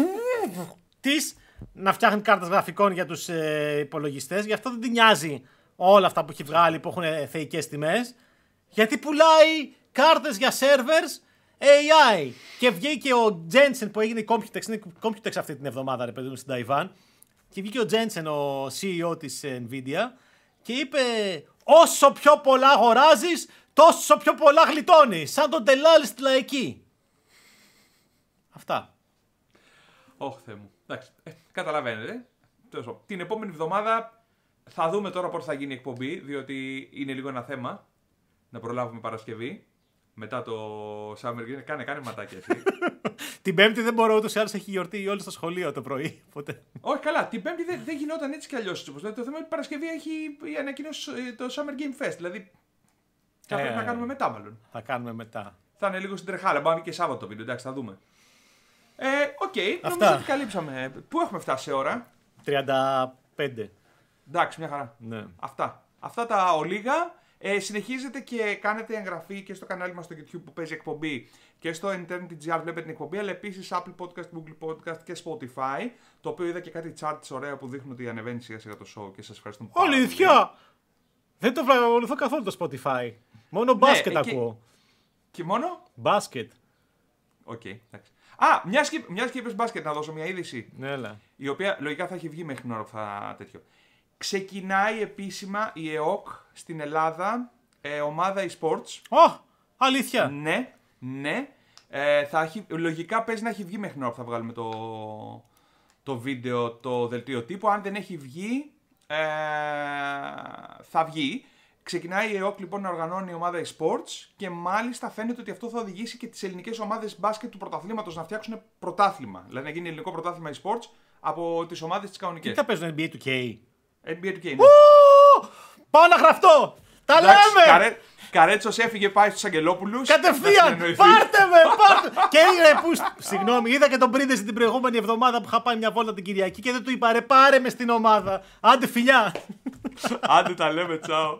[SPEAKER 1] της να φτιάχνει κάρτες γραφικών για τους ε, υπολογιστές. Γι' αυτό δεν την νοιάζει όλα αυτά που έχει βγάλει που έχουν ε, θεϊκές τιμές. Γιατί πουλάει κάρτες για servers AI. Και βγήκε ο Jensen που έγινε Computex, είναι Computex αυτή την εβδομάδα, ρε παιδί μου, στην Ταϊβάν. Και βγήκε ο Jensen, ο CEO της ε, Nvidia, και είπε όσο πιο πολλά αγοράζεις, τόσο πιο πολλά γλιτώνεις. Σαν τον τελάλη στη λαϊκή. Αυτά.
[SPEAKER 2] Ωχ, Θεέ μου. Εντάξει, ε, καταλαβαίνετε. Τέλος πάντων. Την επόμενη εβδομάδα θα δούμε τώρα πώς θα γίνει η εκπομπή, διότι είναι λίγο ένα θέμα να προλάβουμε Παρασκευή. Μετά το Summer Game. Κάνε, κάνε ματάκια εσύ. [LAUGHS]
[SPEAKER 1] Την Πέμπτη δεν μπορώ ούτως ή άλλως έχει γιορτή όλοι στο σχολείο το πρωί. Οπότε...
[SPEAKER 2] Όχι, καλά. Την Πέμπτη δεν, δεν γινόταν έτσι κι αλλιώς. Το θέμα είναι ότι Παρασκευή έχει η ανακοίνωση ε, το Summer Game Fest. Δηλαδή. Θα
[SPEAKER 1] Ε.
[SPEAKER 2] πρέπει να κάνουμε μετά, μάλλον.
[SPEAKER 1] Θα κάνουμε μετά.
[SPEAKER 2] Θα είναι λίγο στην τρεχάλα. Μπορεί να είναι και Σάββατο το βίντεο. Εντάξει, θα δούμε. Ε, OK. OK,
[SPEAKER 1] Αυτά.
[SPEAKER 2] νομίζω ότι καλύψαμε. Πού έχουμε φτάσει σε ώρα;
[SPEAKER 1] 35.
[SPEAKER 2] Εντάξει, μια χαρά.
[SPEAKER 1] Ναι.
[SPEAKER 2] Αυτά. Αυτά τα ολίγα. Ε, συνεχίζετε και κάνετε εγγραφή και στο κανάλι μας στο YouTube που παίζει εκπομπή και στο Eternity.gr βλέπετε την εκπομπή, αλλά επίσης Apple Podcast, Google Podcast και Spotify, το οποίο είδα και κάτι charts ωραία που δείχνουν ότι ανεβαίνει σιγά σιγά το show και σας ευχαριστούμε πάρα πολύ.
[SPEAKER 1] Αλήθεια! Δεν το παρακολουθώ καθόλου το Spotify. Μόνο μπάσκετ
[SPEAKER 2] εκεί-
[SPEAKER 1] ακούω.
[SPEAKER 2] Και μόνο;
[SPEAKER 1] Μπάσκετ.
[SPEAKER 2] Οκ, εντάξει. Α, μια και, μιας και είπες μπάσκετ, να δώσω μια είδηση.
[SPEAKER 1] Ναι, έλα.
[SPEAKER 2] η οποία λογικά θα έχει βγει μέχρι την ώρα που θα τέτοιο. Ξεκινάει επίσημα η ΕΟΚ στην Ελλάδα, ε, ομάδα e-sports.
[SPEAKER 1] Ω, αλήθεια.
[SPEAKER 2] Ναι, ναι. Ε, θα έχει, λογικά παίζει να έχει βγει μέχρι την ώρα που θα βγάλουμε το, το βίντεο, το δελτίο τύπου. Αν δεν έχει βγει, ε, θα βγει. Ξεκινάει η ΕΟΚ λοιπόν να οργανώνει η ομάδα e-sports και μάλιστα φαίνεται ότι αυτό θα οδηγήσει και τις ελληνικές ομάδες μπάσκετ του πρωταθλήματος να φτιάξουν πρωτάθλημα. Δηλαδή να γίνει ελληνικό πρωτάθλημα e-sports από τις ομάδες τις
[SPEAKER 1] Τι
[SPEAKER 2] κανονικές.
[SPEAKER 1] θα παίζουν NBA του K;
[SPEAKER 2] NBA του Game.
[SPEAKER 1] Ω, Πάω να γραφτώ! Τα
[SPEAKER 2] Εντάξει,
[SPEAKER 1] λέμε!
[SPEAKER 2] Καρέ, Καρέτσος έφυγε πάει στους Αγγελόπουλους. να
[SPEAKER 1] Κατευθείαν!
[SPEAKER 2] συνεννοηθεί.
[SPEAKER 1] Πάρτε με! Πάρτε! [LAUGHS] και είναι που. Συγγνώμη, είδα και τον Πρίντεση την προηγούμενη εβδομάδα που είχα πάει μια βόλτα την Κυριακή και δεν του είπα ρε πάρε με στην ομάδα. Άντε φιλιά!
[SPEAKER 2] Άντε τα λέμε, τσάω.